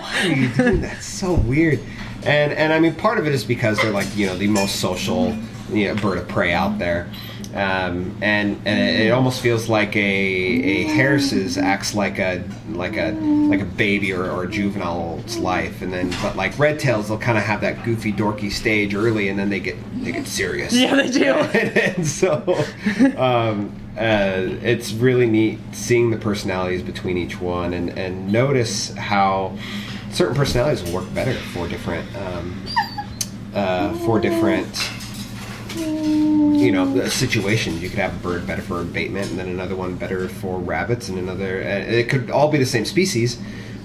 why are you doing that? It's so weird. And and I mean, part of it is because they're like you know the most social you know bird of prey out there. Um, and and it, almost feels like a a Harris's acts like a like a like a baby or, or a juvenile's life, and then but like red tails, they'll kind of have that goofy dorky stage early, and then they get they get serious. Yeah, they do. and, and so um, uh, it's really neat seeing the personalities between each one and, and notice how certain personalities will work better for different um, uh, for different you know situations. You could have a bird better for abatement, and then another one better for rabbits, and another. uh, It could all be the same species,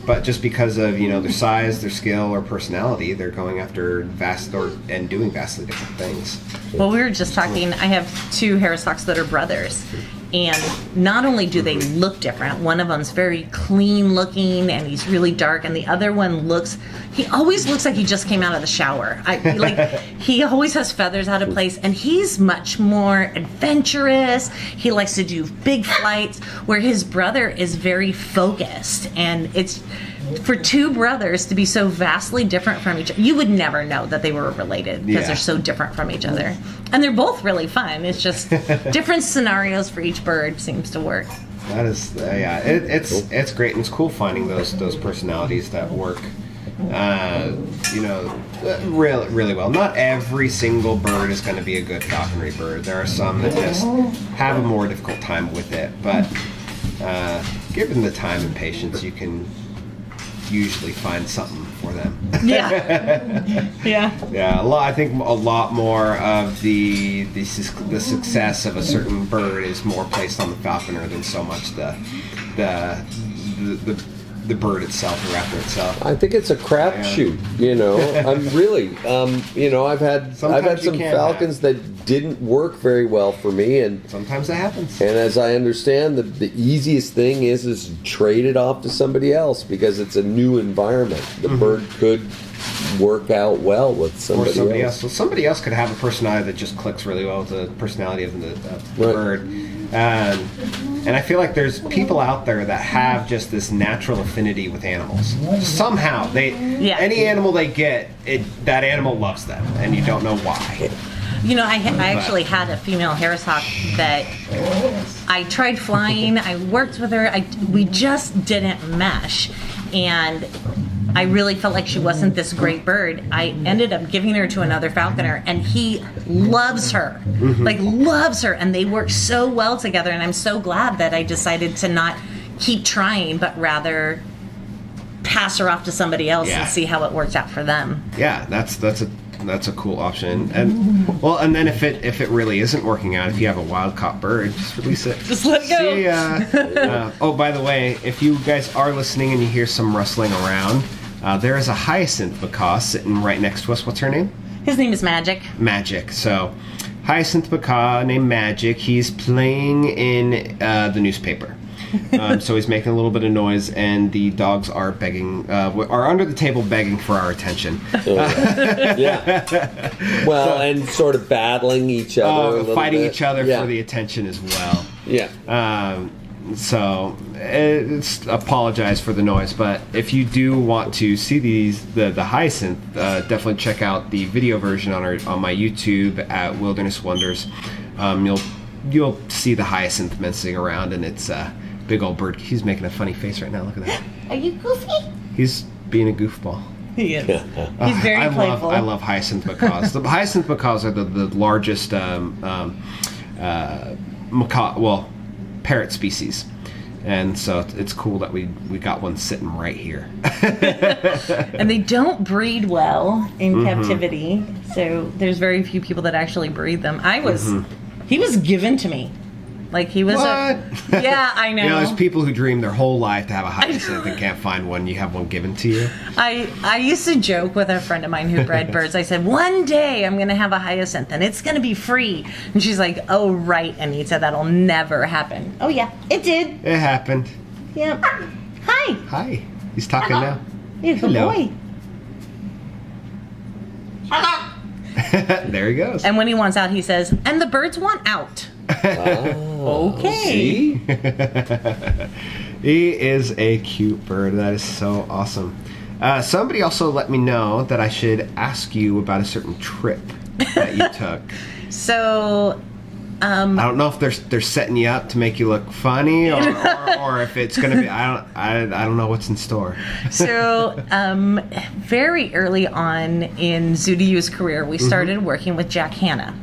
but just because of you know their size, their skill, or personality, they're going after vast or and doing vastly different things. Well, we were just talking. I have two Harris hawks that are brothers, and not only do they look different, one of them's very clean looking and he's really dark, and the other one looks. He always looks like he just came out of the shower. I like. he always has feathers out of place, and he's much more adventurous. He likes to do big flights, where his brother is very focused, and it's for two brothers to be so vastly different from each other, you would never know that they were related because Yeah. they're so different from each other. And they're both really fun. It's just different scenarios for each bird seems to work. That is, uh, yeah, it, it's it's great and it's cool finding those those personalities that work, uh, you know, uh, really really well. Not every single bird is going to be a good falconry bird. There are some that just have a more difficult time with it, but uh, given the time and patience, you can usually find something for them. Yeah. yeah. Yeah, a lot. I think a lot more of the the, the success of a certain bird is more placed on the falconer than so much the the the, the, the bird itself, the raptor itself. I think it's a crapshoot. You know, I'm really, um, you know, I've had I've had you some can falcons that didn't work very well for me, and Sometimes that happens. and as I understand, the the easiest thing is is trade it off to somebody else because it's a new environment. The bird could work out well with Or somebody, somebody else. else. So somebody else could have a personality that just clicks really well with the personality of the, of the Right. bird. Um, and I feel like there's people out there that have just this natural affinity with animals. Somehow, they Yeah. any animal they get, it that animal loves them, and you don't know why. You know, I, I actually had a female Harris hawk that I tried flying. I worked with her. I, we just didn't mesh. And I really felt like she wasn't this great bird. I ended up giving her to another falconer, and he loves her. Mm-hmm. Like, loves her. And they work so well together. And I'm so glad that I decided to not keep trying, but rather pass her off to somebody else Yeah. and see how it worked out for them. Yeah, that's that's a that's a cool option. And well, and then if it if it really isn't working out, if you have a wild caught bird, just release it. Just let it go. See ya. uh, oh, by the way, if you guys are listening and you hear some rustling around, uh, there is a hyacinth macaw sitting right next to us. What's her name? His name is Magic. Magic. So, hyacinth macaw named Magic. He's playing in uh, the newspaper. Um, so he's making a little bit of noise, and the dogs are begging, uh, are under the table begging for our attention. yeah. Well, and sort of battling each other, Uh, fighting bit. each other yeah. for the attention as well. yeah. Um, so it's apologize for the noise, but if you do want to see these the the hyacinth, uh, definitely check out the video version on our on my YouTube at Wilderness Wonders. Um, you'll you'll see the hyacinth messing around, and it's a big old bird. He's making a funny face right now. Look at that. Are you goofy? He's being a goofball. He is. He's very I playful. love I love hyacinth macaws. the hyacinth macaws are the, the largest um, um, uh, macaw, well, parrot species, and so it's- it's cool that we we got one sitting right here. and they don't breed well in Mm-hmm. captivity, so there's very few people that actually breed them. I was, Mm-hmm. he was given to me, like he was. A, What? yeah, I know. you know, there's people who dream their whole life to have a hyacinth and can't find one. You have one given to you. I I used to joke with a friend of mine who bred birds. I said, one day I'm gonna have a hyacinth and it's gonna be free. And she's like, oh right, Anita, that'll never happen. Oh yeah, it did. It happened. Yeah. Hi. Hi, he's talking now. You good Hello. boy. there he goes. And when he wants out, he says, and the birds want out. okay. See? He is a cute bird. That is so awesome. Uh, somebody also let me know that I should ask you about a certain trip that you took. So, um, I don't know if they're they're setting you up to make you look funny, or, or, or if it's gonna be. I don't. I, I don't know what's in store. so um, very early on in Zoo to You's career, we started working with Jack Hanna.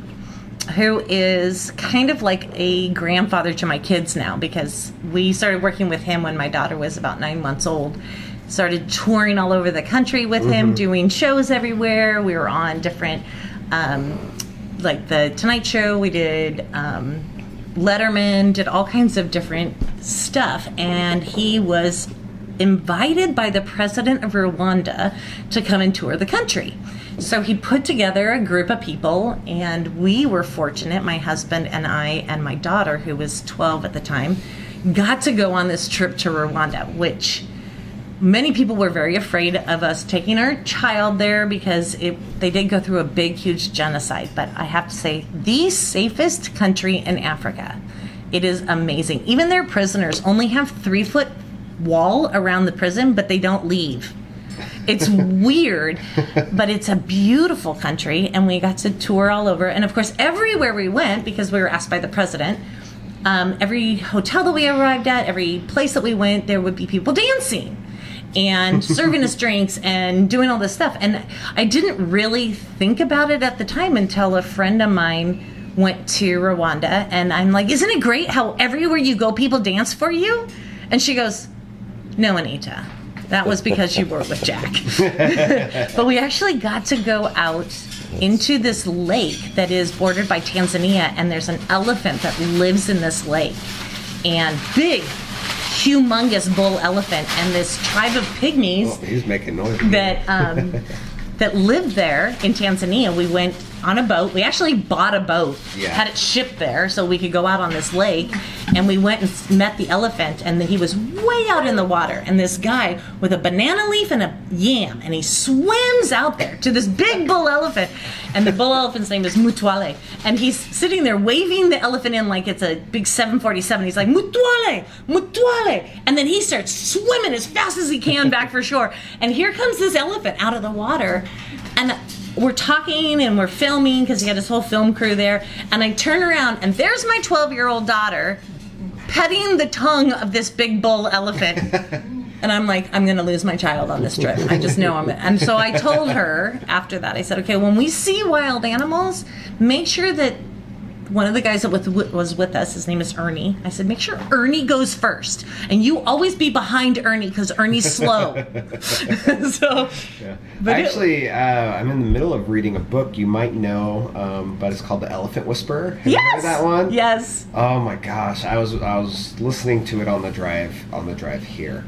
Who is kind of like a grandfather to my kids now because we started working with him when my daughter was about nine months old. Started touring all over the country with him, doing shows everywhere. We were on different, um, like the Tonight Show. We did um, Letterman, did all kinds of different stuff, and he was invited by the president of Rwanda to come and tour the country. So he put together a group of people, and we were fortunate. My husband and I, and my daughter, who was 12 at the time, got to go on this trip to Rwanda, which many people were very afraid of us taking our child there because it, they did go through a big, huge genocide. But I have to say, the safest country in Africa. It is amazing. Even their prisoners only have three foot wall around the prison, but they don't leave. It's weird, but it's a beautiful country, and we got to tour all over. And of course, everywhere we went, because we were asked by the president, um, every hotel that we arrived at, every place that we went, there would be people dancing and serving us drinks and doing all this stuff. And I didn't really think about it at the time until a friend of mine went to Rwanda, and I'm like, "Isn't it great how everywhere you go, people dance for you?" And she goes, "No, Anita." That was because you were with Jack. but we actually got to go out into this lake that is bordered by Tanzania, and there's an elephant that lives in this lake. And big, humongous bull elephant, and this tribe of pygmies Oh, he's making noise. that um, that lived there in Tanzania. We went on a boat. We actually bought a boat, Yeah. had it shipped there so we could go out on this lake. And we went and met the elephant, and he was way out in the water. And this guy with a banana leaf and a yam, and he swims out there to this big bull elephant. And the bull elephant's name is Mutwale. And he's sitting there waving the elephant in like it's a big 747. He's like, Mutwale, Mutwale. And then he starts swimming as fast as he can back for shore. And here comes this elephant out of the water. And we're talking and we're filming because he had his whole film crew there. And I turn around and there's my 12 year old daughter petting the tongue of this big bull elephant. And I'm like, I'm gonna lose my child on this trip. I just know I'm. And so I told her after that, I said, okay, when we see wild animals, make sure that one of the guys that with, was with us, his name is Ernie. I said, make sure Ernie goes first, and you always be behind Ernie because Ernie's slow. so, but it- Actually, uh, I'm in the middle of reading a book you might know, um, but it's called The Elephant Whisperer. Have yes, that one? Yes. Oh my gosh, I was I was listening to it on the drive on the drive here,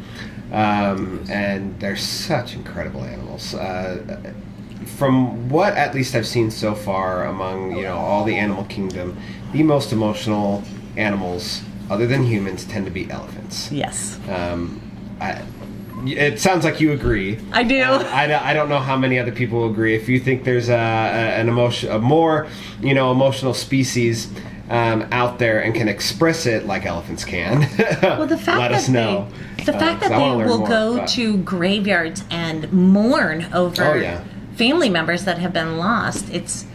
um, and they're such incredible animals. Uh, from what at least I've seen so far among you know all the animal kingdom, the most emotional animals other than humans tend to be elephants. Yes. Um, I, it sounds like you agree. I do. Uh, I, don't- I don't know how many other people agree. If you think there's a, a an emotion, a more you know emotional species um, out there and can express it like elephants can, Well, the fact let that us know. they, the Uh, that they will more, go but- to graveyards and mourn over Oh, yeah. Family members that have been lost. It's,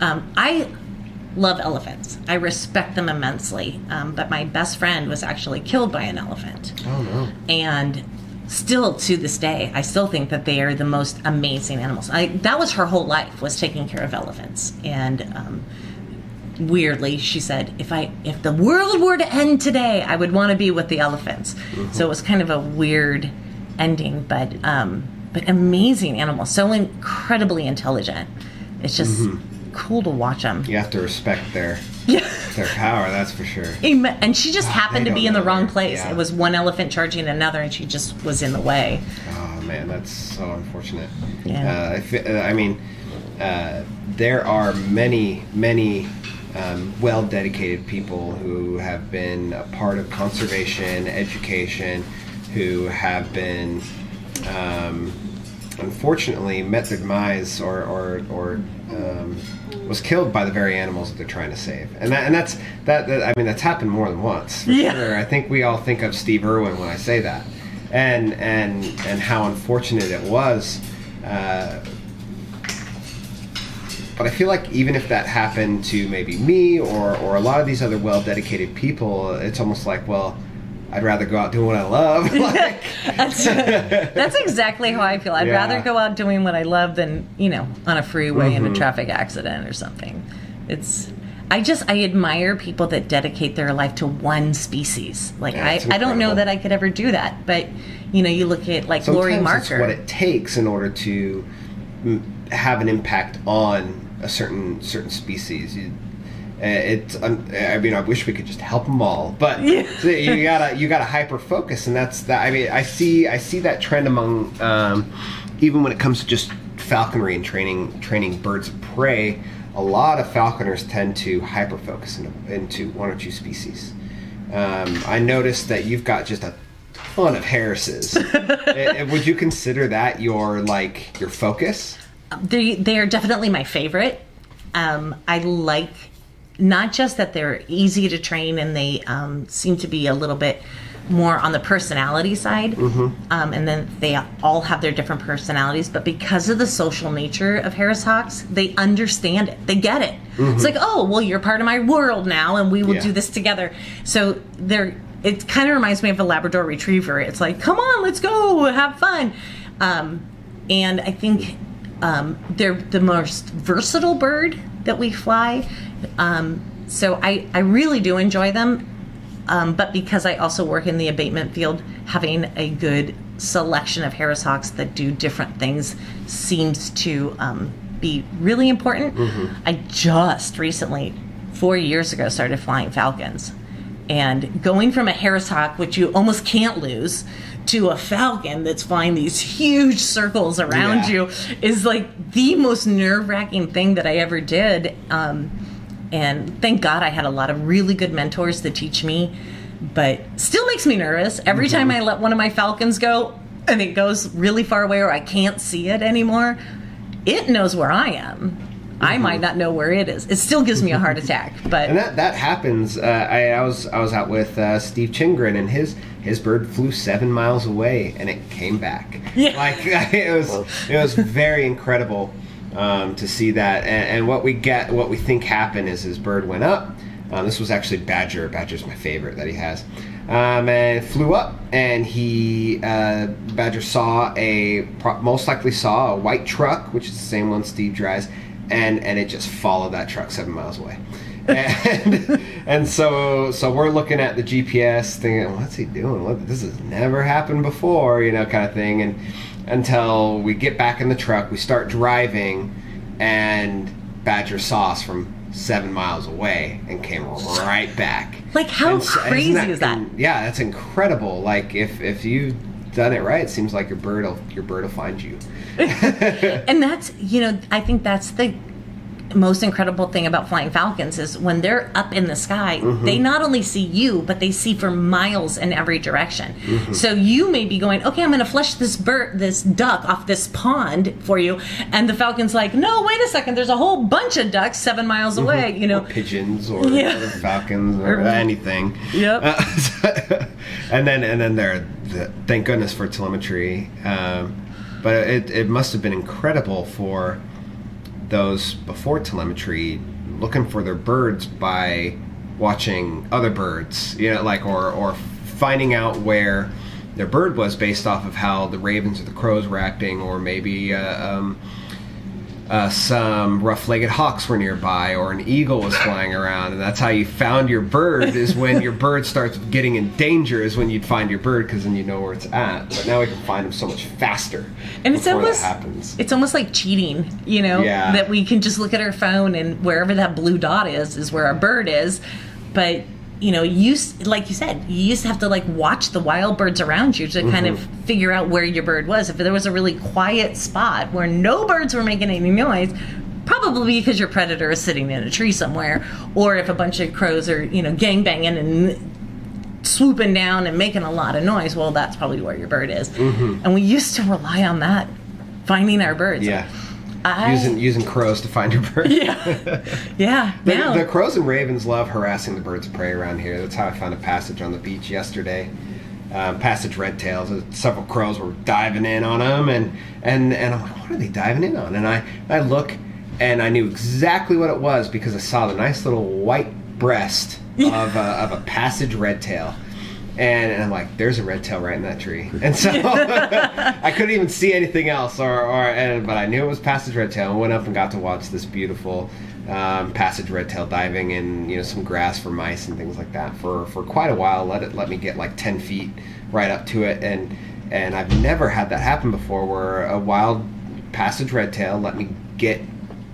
um, I love elephants. I respect them immensely. Um, but my best friend was actually killed by an elephant, Oh no. and still to this day, I still think that they are the most amazing animals. I that was her whole life was taking care of elephants, and. Um, weirdly she said if i if the world were to end today i would want to be with the elephants so it was kind of a weird ending but um but amazing animals so incredibly intelligent it's just cool to watch them You have to respect their yeah their power. That's for sure. and she just happened they to be in the wrong where- place yeah. it was one elephant charging another and she just was in the way Oh man, that's so unfortunate. Yeah. Uh, I, uh, I mean, uh, there are many, many um, well dedicated people who have been a part of conservation, education, who have been. Um, Unfortunately, met their demise or or, or um, was killed by the very animals that they're trying to save, and that and that's that, that I mean that's happened more than once. Yeah. sure. I think we all think of Steve Irwin when I say that, and and and how unfortunate it was. Uh, but I feel like even if that happened to maybe me or or a lot of these other well dedicated people, it's almost like well, I'd rather go out doing what I love. like, that's, that's exactly how i feel i'd Yeah. rather go out doing what i love than you know on a freeway in a traffic accident or something it's I just I admire people that dedicate their life to one species. Like Yeah, I, I don't know that I could ever do that. But you know, you look at like Lori Sometimes it's what it takes in order to have an impact on a certain certain species. You, uh, it's I mean I wish we could just help them all, but so you gotta you gotta hyper focus, and that's that. I mean I see I see that trend among um, even when it comes to just falconry and training training birds of prey. A lot of falconers tend to hyper focus into, into one or two species. Um, I noticed that you've got just a ton of Harrises. Eh, Would you consider that your like your focus? they they are definitely my favorite. Um, I like not just that they're easy to train and they um, seem to be a little bit more on the personality side, um, and then they all have their different personalities. But because of the social nature of Harris Hawks, they understand it. They get it. It's like, oh, well, you're part of my world now, and we will Yeah. do this together. So they're. It kind of reminds me of a Labrador Retriever. It's like, come on, let's go, have fun. Um, and I think um, they're the most versatile bird that we fly. Um, so I, I really do enjoy them. Um, but because I also work in the abatement field, having a good selection of Harris Hawks that do different things seems to um, be really important. I just recently, four years ago, started flying falcons. And going from a Harris Hawk, which you almost can't lose, to a falcon that's flying these huge circles around Yeah. you is like the most nerve wracking thing that I ever did. Um, and thank God I had a lot of really good mentors to teach me, but still makes me nervous. Every time I let one of my falcons go and it goes really far away or I can't see it anymore, it knows where I am. I might not know where it is. It still gives me a heart attack, but And that that happens. Uh, I, I was I was out with uh, Steve Chingren, and his his bird flew seven miles away, and it came back. Yeah. like it was it was very incredible um, to see that. And, and what we get, what we think happened, is his bird went up. Um, this was actually Badger. Badger's my favorite that he has. Um, and flew up, and he uh, Badger saw a most likely saw a white truck, which is the same one Steve drives, and and it just followed that truck seven miles away. and and so so we're looking at the GPS, thinking, what's he doing? What this has never happened before, you know, kind of thing. And until we get back in the truck, we start driving, and Badger saw us from seven miles away and came right back. Like, how And crazy that? in- yeah, that's incredible. Like if if you've done it right, it seems like your bird will your bird will find you. and that's you know i think that's the most incredible thing about flying falcons is when they're up in the sky they not only see you but they see for miles in every direction so you may be going okay i'm going to flush this bird this duck off this pond for you and the falcon's like no wait a second there's a whole bunch of ducks seven miles away you know or pigeons or Yeah. falcons or Or- anything. Yep. Uh, and then and then there, the, thank goodness for telemetry. Um, but it it must have been incredible for those before telemetry looking for their birds by watching other birds. You know, like or or finding out where their bird was based off of how the ravens or the crows were acting, or maybe. Uh, um, uh, some rough-legged hawks were nearby or an eagle was flying around and that's how you found your bird is when your bird starts getting in danger is when you'd find your bird because then you know where it's at but now we can find them so much faster and it's almost happens it's almost like cheating you know Yeah. that we can just look at our phone and wherever that blue dot is is where our bird is but you know you used like you said you used to have to like watch the wild birds around you to kind of Mm-hmm. figure out where your bird was if there was a really quiet spot where no birds were making any noise probably because your predator is sitting in a tree somewhere or if a bunch of crows are you know gang banging and swooping down and making a lot of noise, well, that's probably where your bird is. And we used to rely on that, finding our birds. Mm-hmm. yeah I, using using crows to find your bird yeah, yeah. The, now, the crows and ravens love harassing the birds of prey around here. That's how I found a passage on the beach yesterday. Um, passage red tails. Uh, Several crows were diving in on them, and and and I'm like, what are they diving in on? And I I look, and I knew exactly what it was because I saw the nice little white breast of a, of a passage red tail. And, and I'm like, there's a red tail right in that tree, and so I couldn't even see anything else, or, or and, but I knew it was passage red tail. and went up and got to watch this beautiful um, passage red tail diving in you know some grass for mice and things like that for for quite a while. Let it let me get like ten feet right up to it, and and I've never had that happen before where a wild passage red tail let me get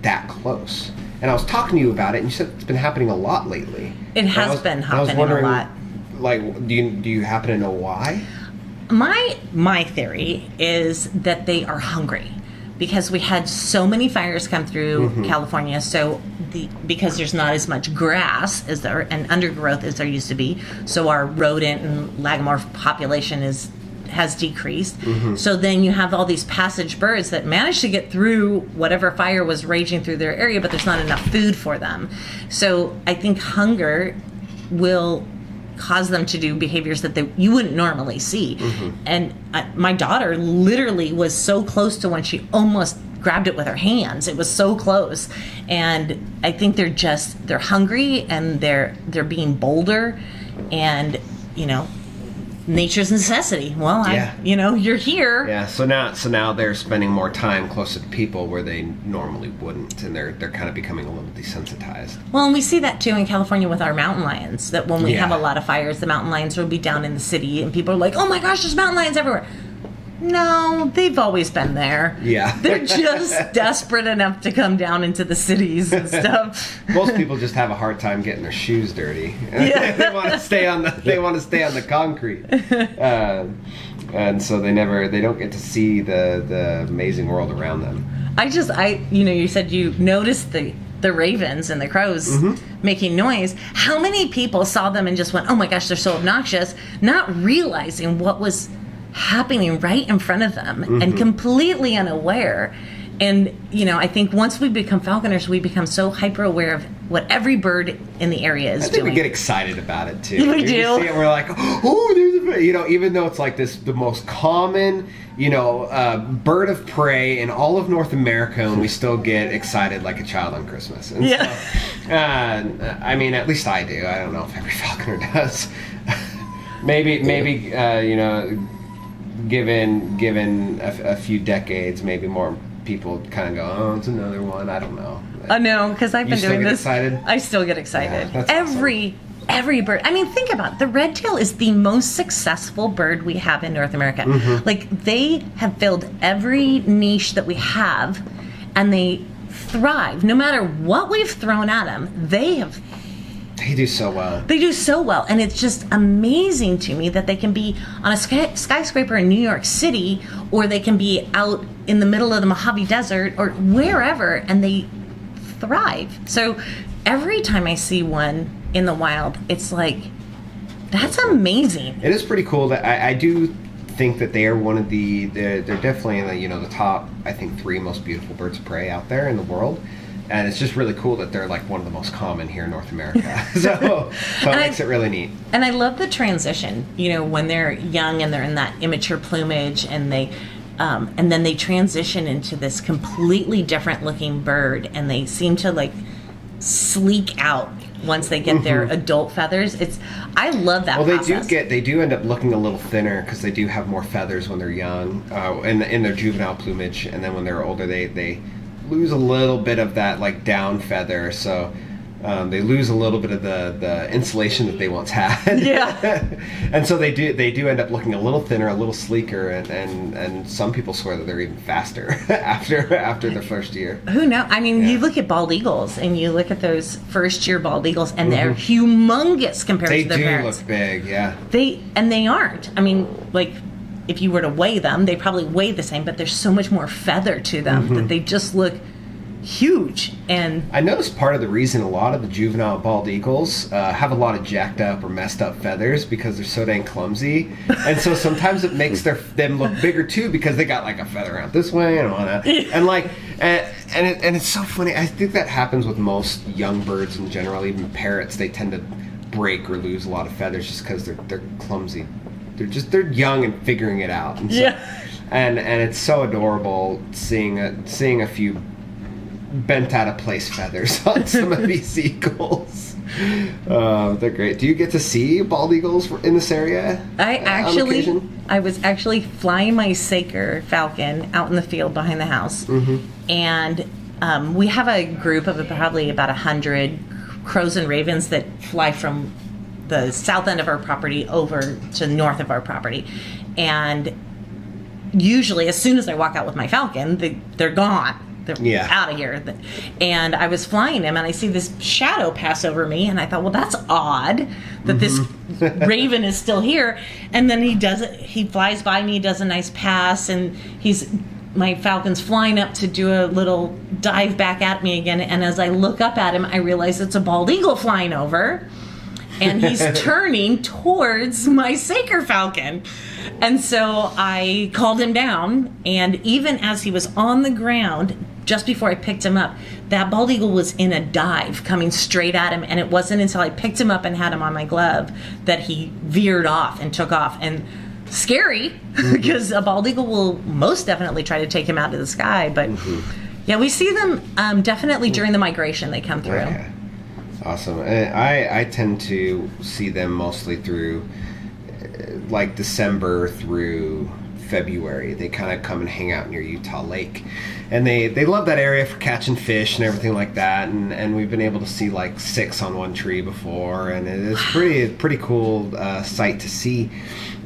that close. And I was talking to you about it, and you said it's been happening a lot lately. It has was- been and I was happening a lot. Like, do you do you happen to know why? my my theory is that they are hungry because we had so many fires come through mm-hmm. California. So the because there's not as much grass as there and undergrowth as there used to be so our rodent and lagomorph population is has decreased. Mm-hmm. So then you have all these passage birds that manage to get through whatever fire was raging through their area but there's not enough food for them. So i think hunger will cause them to do behaviors that they, you wouldn't normally see. And uh, my daughter literally was so close to one, she almost grabbed it with her hands. It was so close. And I think they're just they're hungry and they're they're being bolder and you know nature's necessity. Well, Yeah. I you know, you're here. Yeah, so now so now they're spending more time closer to people where they normally wouldn't, and they're they're kind of becoming a little desensitized. Well, and we see that too in California with our mountain lions. That when we Yeah. have a lot of fires, the mountain lions will be down in the city, and people are like, "Oh my gosh, there's mountain lions everywhere." No, they've always been there. Yeah. they're just desperate enough to come down into the cities and stuff. Most people just have a hard time getting their shoes dirty. Yeah. they want to stay on the they want to stay on the concrete, uh, and so they never they don't get to see the the amazing world around them. I just, I, you know, you said you noticed the the ravens and the crows Mm-hmm. making noise. How many people saw them and just went, "Oh my gosh, they're so obnoxious," not realizing what was happening right in front of them Mm-hmm. and completely unaware. And you know, I think once we become falconers, we become so hyper aware of what every bird in the area is I think doing. we get excited about it too. We You do. see it, we're like, oh, there's a bird," you know, even though it's like this the most common, you know, uh, bird of prey in all of North America, and we still get excited like a child on Christmas. And Yeah. So, uh, I mean, at least I do. I don't know if every falconer does. maybe, maybe, uh, you know, given given a, a few decades, maybe more people kind of go, oh, it's another one. I don't know. I know because I've been still doing get this. excited? I still get excited. Yeah, every every bird. I mean, think about it. the red tail is the most successful bird we have in North America. Mm-hmm. Like they have filled every niche that we have, and they thrive. No matter what we've thrown at them, they have They do so well. they do so well, and it's just amazing to me that they can be on a sky- skyscraper in New York City, or they can be out in the middle of the Mojave Desert, or wherever, and they thrive. So every time I see one in the wild, it's like that's amazing. It is pretty cool that I, I do think that they are one of the they're, they're definitely in the, you know the top I think three most beautiful birds of prey out there in the world. And it's just really cool that they're like one of the most common here in North America. so, so it And I- makes it really neat. And I love the transition, you know, when they're young and they're in that immature plumage and they um, and then they transition into this completely different looking bird and they seem to like sleek out once they get their adult feathers. It's I love that Mm-hmm. Well, they process. do get they do end up looking a little thinner because they do have more feathers when they're young, uh, in in their juvenile plumage, and then when they're older, they they lose a little bit of that like down feather. So. Um, they lose a little bit of the, the insulation that they once had. Yeah. and so they do they do end up looking a little thinner, a little sleeker, and, and, and some people swear that they're even faster after after their first year. Who know? I mean, Yeah. you look at bald eagles and you look at those first year bald eagles and they're humongous compared Mm-hmm. They to their do look big, yeah. They and they aren't. I mean, like if you were to weigh them, they probably weigh the same, but there's so much more feather to them Mm-hmm. that they just look huge. And I noticed part of the reason a lot of the juvenile bald eagles uh, have a lot of jacked up or messed up feathers because they're so dang clumsy, and so sometimes it makes their them look bigger too because they got like a feather out this way and all that, and like and and, it, and it's so funny. I think that happens with most young birds in general, even parrots. They tend to break or lose a lot of feathers just because they're they're clumsy. They're just they're young and figuring it out. And so, Yeah. And and it's so adorable seeing a, seeing a few bent out of place feathers on some of these eagles. Uh, they're great. Do you get to see bald eagles in this area? I uh, actually? I was actually flying my Saker Falcon out in the field behind the house, Mm-hmm. and um, we have a group of probably about a hundred crows and ravens that fly from the south end of our property over to the north of our property, and usually as soon as I walk out with my falcon, they, they're gone. They're Yeah. out of here. And I was flying him, and I see this shadow pass over me, and I thought, well, that's odd that this mm-hmm. raven is still here. And then he does it. He flies by me, does a nice pass, and he's my falcon's flying up to do a little dive back at me again. And as I look up at him, I realize it's a bald eagle flying over and he's turning towards my Saker Falcon. And so I called him down, and even as he was on the ground, just before I picked him up, that bald eagle was in a dive coming straight at him. And it wasn't until I picked him up and had him on my glove that he veered off and took off. And scary because a bald eagle will most definitely try to take him out of the sky. But yeah, we see them um, definitely during the migration they come through. Okay. Awesome. And I I tend to see them mostly through uh, like December through February. They kind of come and hang out near Utah Lake, and they they love that area for catching fish and everything like that. And and we've been able to see like six on one tree before, and it is pretty pretty cool uh, sight to see.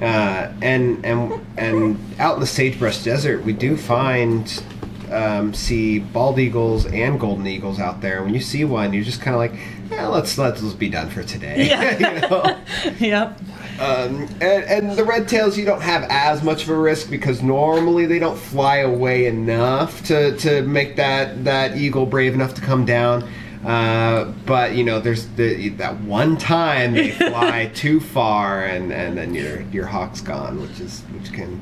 Uh, and and and out in the sagebrush desert, we do find um, see bald eagles and golden eagles out there. When you see one, you're just kind of like, eh, let's let's be done for today. you know? Yep. um, and, and the red tails, you don't have as much of a risk because normally they don't fly away enough to, to make that that eagle brave enough to come down. Uh, but you know, there's the, that one time they fly too far, and, and then your your hawk's gone, which is which can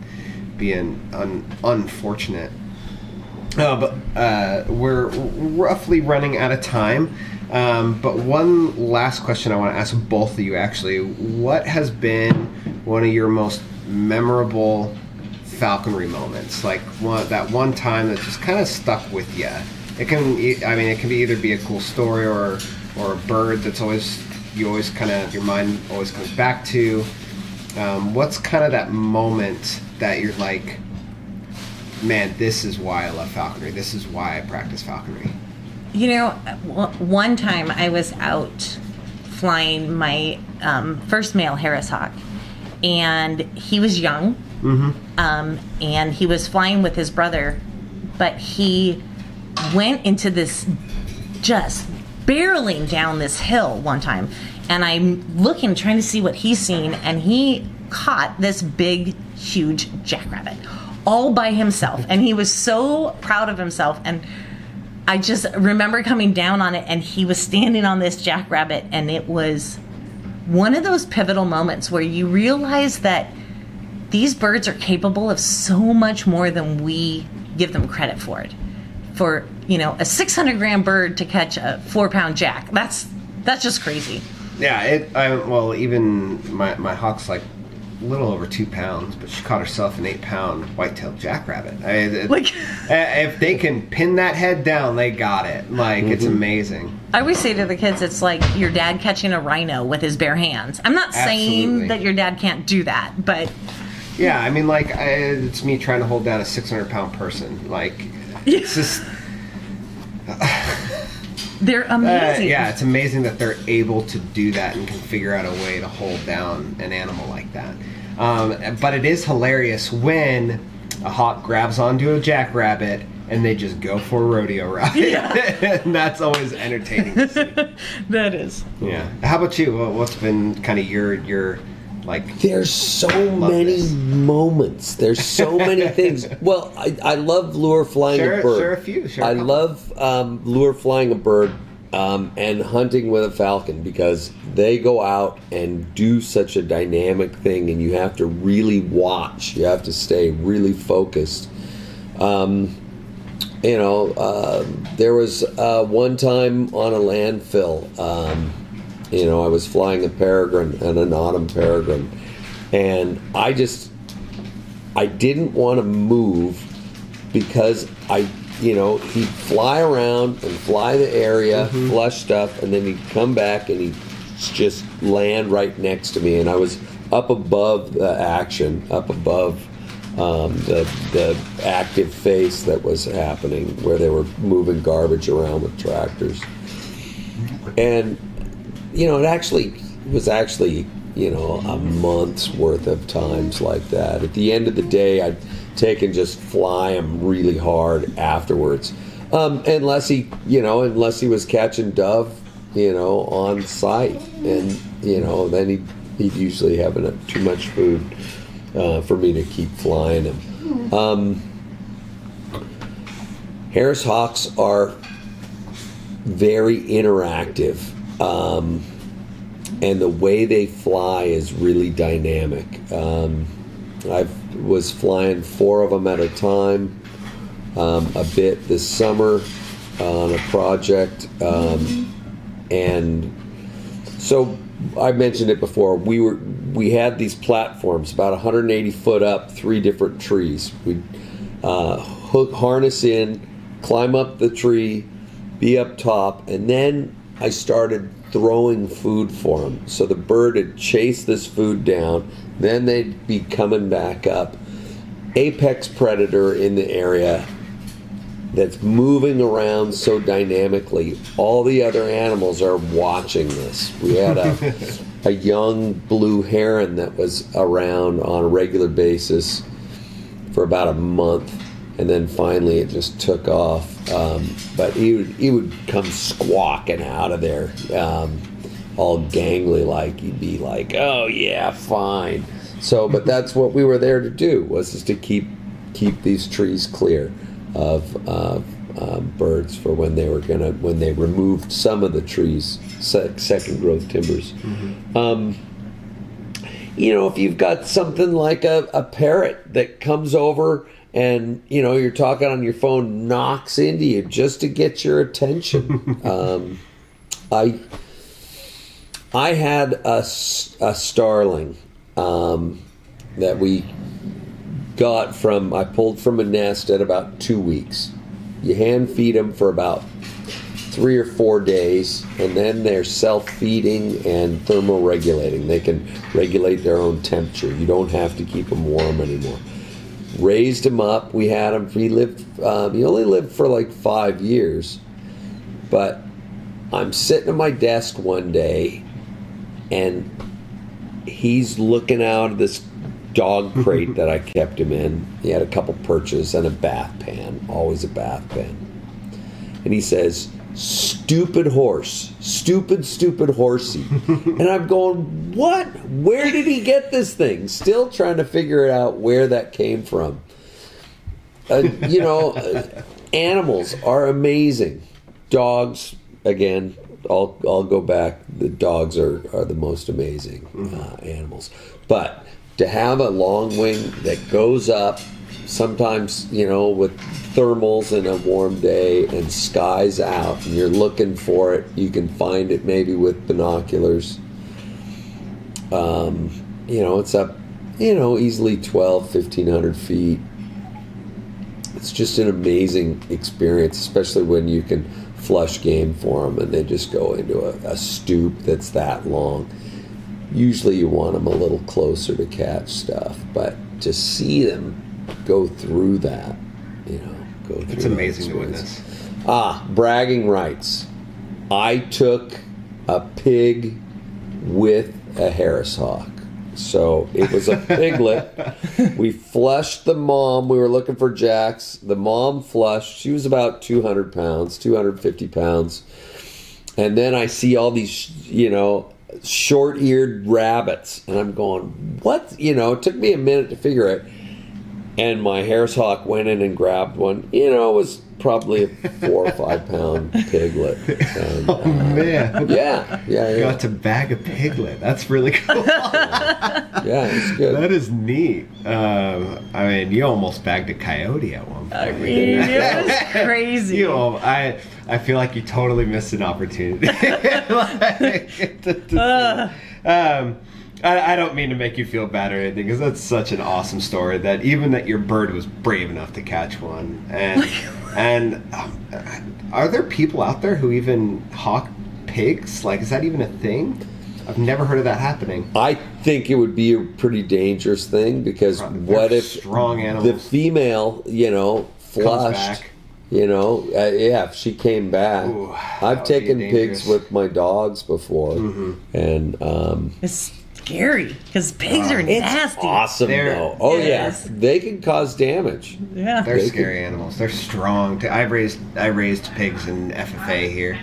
be an un, unfortunate. Uh, but uh, we're roughly running out of time. Um, but one last question I want to ask both of you actually. What has been one of your most memorable falconry moments? Like one, that one time that just kind of stuck with you? It can, I mean, it can be either be a cool story or, or a bird that's always, you always kind of, your mind always comes back to. Um, what's kind of that moment that you're like, man, this is why I love falconry. This is why I practice falconry. You know, one time I was out flying my um, first male Harris hawk, and he was young, um, and he was flying with his brother, but he went into this just barreling down this hill one time, and I'm looking, trying to see what he's seen, and he caught this big, huge jackrabbit all by himself, and he was so proud of himself and. I just remember coming down on it, and he was standing on this jackrabbit, and it was one of those pivotal moments where you realize that these birds are capable of so much more than we give them credit for it. For you know, a 600 gram bird to catch a four pound jack, that's that's just crazy. Yeah, it. I, well, even my my hawk's like a little over two pounds, but she caught herself an eight pound white-tailed jackrabbit. I, it, Like- eh, if they can pin that head down, they got it. Like it's amazing. I always say to the kids, it's like your dad catching a rhino with his bare hands. I'm not saying that your dad can't do that, but Yeah, I mean, like I, it's me trying to hold down a 600 pound person. Like it's just. they're Uh, amazing. yeah, it's amazing that they're able to do that and can figure out a way to hold down an animal like that. Um, but it is hilarious when a hawk grabs onto a jackrabbit and they just go for a rodeo ride. and that's always entertaining to see. that is. Yeah. How about you? What's been kind of your your like? There's so many this. moments. There's so many things. Well, I, I love lure flying Share- a bird. share a few, share a I love um, lure flying a bird um, and hunting with a falcon because they go out and do such a dynamic thing, and you have to really watch. You have to stay really focused. Um, you know, uh, there was uh, one time on a landfill. Um, you know, I was flying a peregrine and an autumn peregrine, and I just I didn't want to move because I, you know, he'd fly around and fly the area, flush stuff, and then he'd come back and he'd just land right next to me, and I was up above the action, up above um, the the active face that was happening, where they were moving garbage around with tractors, and you know, it actually it was actually you know a month's worth of times like that. At the end of the day, I'd take and just fly him really hard afterwards, um, unless he you know unless he was catching dove you know on site, and you know then he'd he'd usually have enough, too much food uh, for me to keep flying him. Um, Harris Hawks are very interactive, um, and the way they fly is really dynamic. Um, I was flying four of them at a time, um, a bit this summer on a project, um, and so I mentioned it before. We were we had these platforms about 180 foot up, three different trees. We'd uh, hook harness in, climb up the tree, be up top, and then I started throwing food for them. So the bird would chase this food down, then they'd be coming back up. Apex predator in the area that's moving around so dynamically. All the other animals are watching this. We had a, a young blue heron that was around on a regular basis for about a month, and then finally it just took off. Um, but he would, he would come squawking out of there, um, all gangly like. He'd be like, "Oh yeah, fine." So, but that's what we were there to do was just to keep keep these trees clear of uh, uh, birds for when they were gonna when they removed some of the trees sec- second growth timbers. Um, you know, if you've got something like a, a parrot that comes over and you know you're talking on your phone, knocks into you just to get your attention. um, I I had a, a starling um, that we got from I pulled from a nest at about two weeks. You hand feed them for about three or four days, and then they're self feeding and thermoregulating. They can regulate their own temperature. You don't have to keep them warm anymore. Raised him up. We had him. He lived. Um, he only lived for like five years, but I'm sitting at my desk one day, and he's looking out of this dog crate that I kept him in. He had a couple perches and a bath pan, always a bath pan. And he says, Stupid horse, stupid, stupid horsey. and I'm going, What? Where did he get this thing? Still trying to figure out where that came from. Uh, you know, uh, animals are amazing. Dogs, again, I'll, I'll go back. The dogs are, are the most amazing uh, animals. But to have a long wing that goes up, sometimes, you know, with thermals in a warm day and skies out, and you're looking for it, you can find it maybe with binoculars. Um, you know, it's up, you know, easily 12, 1500 feet it's just an amazing experience, especially when you can flush game for them and they just go into a, a stoop that's that long. Usually, you want them a little closer to catch stuff, but to see them go through that, you know, go through. It's amazing to witness. Ah, bragging rights. I took a pig with a Harris hawk. So it was a piglet. we flushed the mom. We were looking for jacks. The mom flushed. She was about 200 pounds, 250 pounds. And then I see all these, you know, short eared rabbits. And I'm going, what? You know, it took me a minute to figure it. And my Harris Hawk went in and grabbed one. You know, it was probably a four or five pound piglet. And, Oh man, yeah, yeah, yeah. got to bag a piglet. That's really cool. Yeah, it's good. that is neat. Um, I mean, you almost bagged a coyote at one point. I mean, it was crazy. You, al- I, I feel like you totally missed an opportunity. Like, to- to- um, I, I don't mean to make you feel bad or anything, because that's such an awesome story. That even that your bird was brave enough to catch one, and and um, are there people out there who even hawk pigs? Like, is that even a thing? I've never heard of that happening. I think it would be a pretty dangerous thing because They're what if strong the female, you know, flushed, back. you know, uh, yeah, if she came back. Ooh, I've taken. Mm-hmm. pigs with my dogs before, and um, It's scary because pigs are it's nasty. awesome They're- though. Oh yeah, Yes. they can cause damage. Yeah. They're They scary animals. They're strong. I've raised I raised pigs in FFA here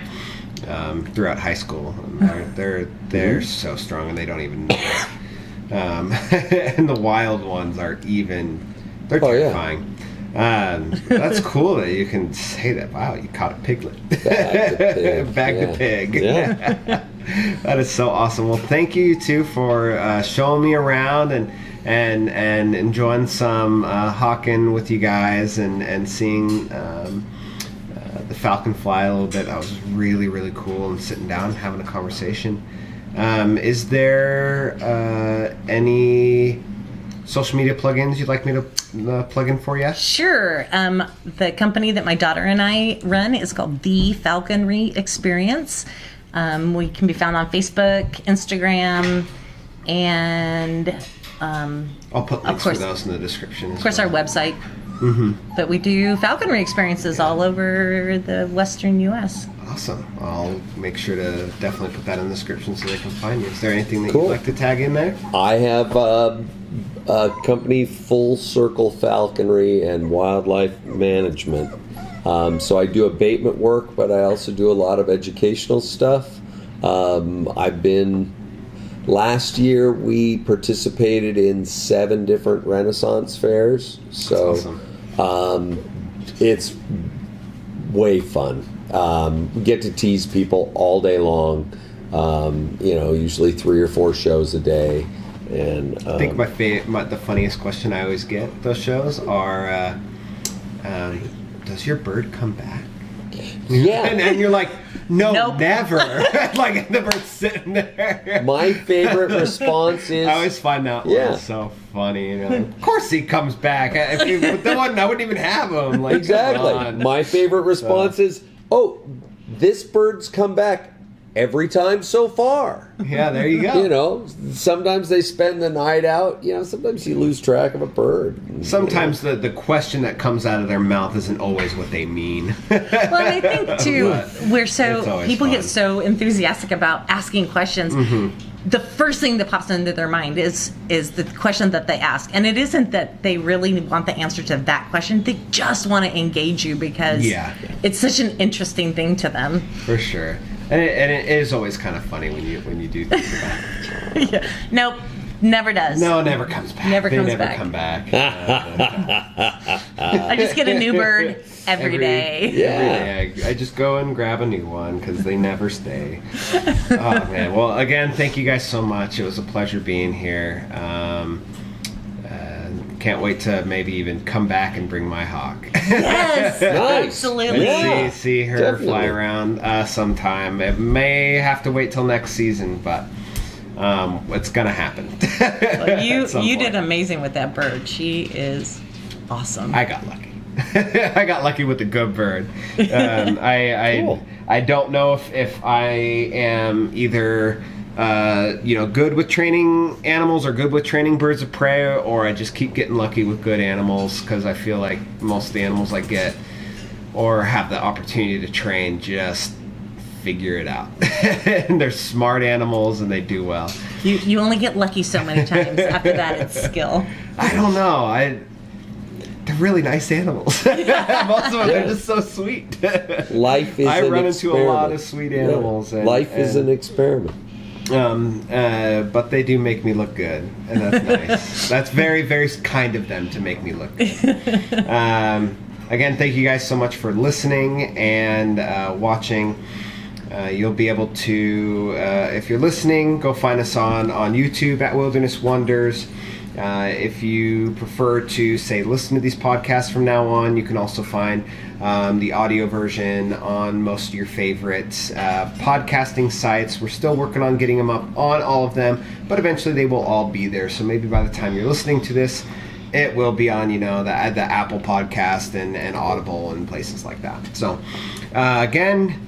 um, throughout high school. And they're they're, they're so strong, and they don't even know. it. Um, and the wild ones are even. They're Oh, yeah. terrifying. Um, that's cool that you can say that. Wow, you caught a piglet. Bag the pig. Bag yeah. the pig. Yeah. that is so awesome. Well, thank you too for uh, showing me around and and and enjoying some uh, hawking with you guys and and seeing um, uh, the falcon fly a little bit. That was really really cool and sitting down and having a conversation. Um, is there uh, any social media plugins you'd like me to uh, plug in for you? Sure. Um, the company that my daughter and I run is called The Falconry Experience. Um, we can be found on Facebook, Instagram, and um, I'll put links course. for those in the description. of course our website. Mm-hmm. But we do falconry experiences all over the western U.S. Awesome. I'll make sure to definitely put that in the description so they can find you. Is there anything that Cool. you'd like to tag in there? I have uh, a company, Full Circle Falconry and Wildlife Management. Um, so I do abatement work, but I also do a lot of educational stuff. Um, I've been last year we participated in seven different Renaissance fairs. So Awesome. um, it's way fun. Um, get to tease people all day long. Um, you know, usually three or four shows a day, and um, I think my, fa- my the funniest question I always get those shows are, uh, um, "Does your bird come back?" yeah, And, and you're like, "No, Nope. never." like the bird's sitting there. my favorite response is I always find that Yeah. one so funny. You know, of course he comes back. If he, if there wasn't, I wouldn't even have him. Like, exactly. My favorite response is, "Oh, this bird's come back every time so far." yeah, there you go. You know, sometimes they spend the night out. You know, sometimes you lose track of a bird. Sometimes the, the question that comes out of their mouth isn't always what they mean. Well, I think too, But we're so always people get so enthusiastic about asking questions. Mm-hmm. The first thing that pops into their mind is is the question that they ask, and it isn't that they really want the answer to that question. They just want to engage you because Yeah. it's such an interesting thing to them. For sure. And it, and it is always kind of funny when you when you do think about it. Nope, never does. No, it never comes back. Never comes back. they comes never back. come back. Uh, I just get a new bird every day. Yeah. every day I, I just go and grab a new one because they never stay. oh man! Well, again, thank you guys so much. It was a pleasure being here. Um, can't wait to maybe even come back and bring my hawk. Yes, Nice. absolutely. Yeah. see see her definitely. fly around uh, sometime. It may have to wait till next season, but um, it's gonna happen. Well, you you point. did amazing with that bird. She is awesome. I got lucky. I got lucky with the good bird. Um, I I, Cool. I don't know if, if I am either uh, you know good with training animals or good with training birds of prey, or I just keep getting lucky with good animals because I feel like most of the animals I get or have the opportunity to train just figure it out. and they're smart animals and they do well. you you only get lucky so many times. After that, it's skill. I don't know. I they're really nice animals. Most of them Yeah. are just so sweet. Life is I an run into a lot of sweet Yeah. animals. And, Life is and, an experiment. Um, uh, but they do make me look good, and that's nice. that's very, very kind of them to make me look good. um, again, thank you guys so much for listening and uh, watching. Uh, you'll be able to, uh, if you're listening, go find us on on YouTube at Wilderness Wonders. Uh, if you prefer to say listen to these podcasts from now on, you can also find um, the audio version on most of your favorite uh, podcasting sites. We're still working on getting them up on all of them, but eventually they will all be there. So maybe by the time you're listening to this, it will be on you know the the Apple Podcast and, and Audible and places like that. So uh, again,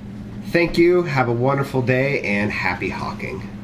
thank you. Have a wonderful day and happy hawking.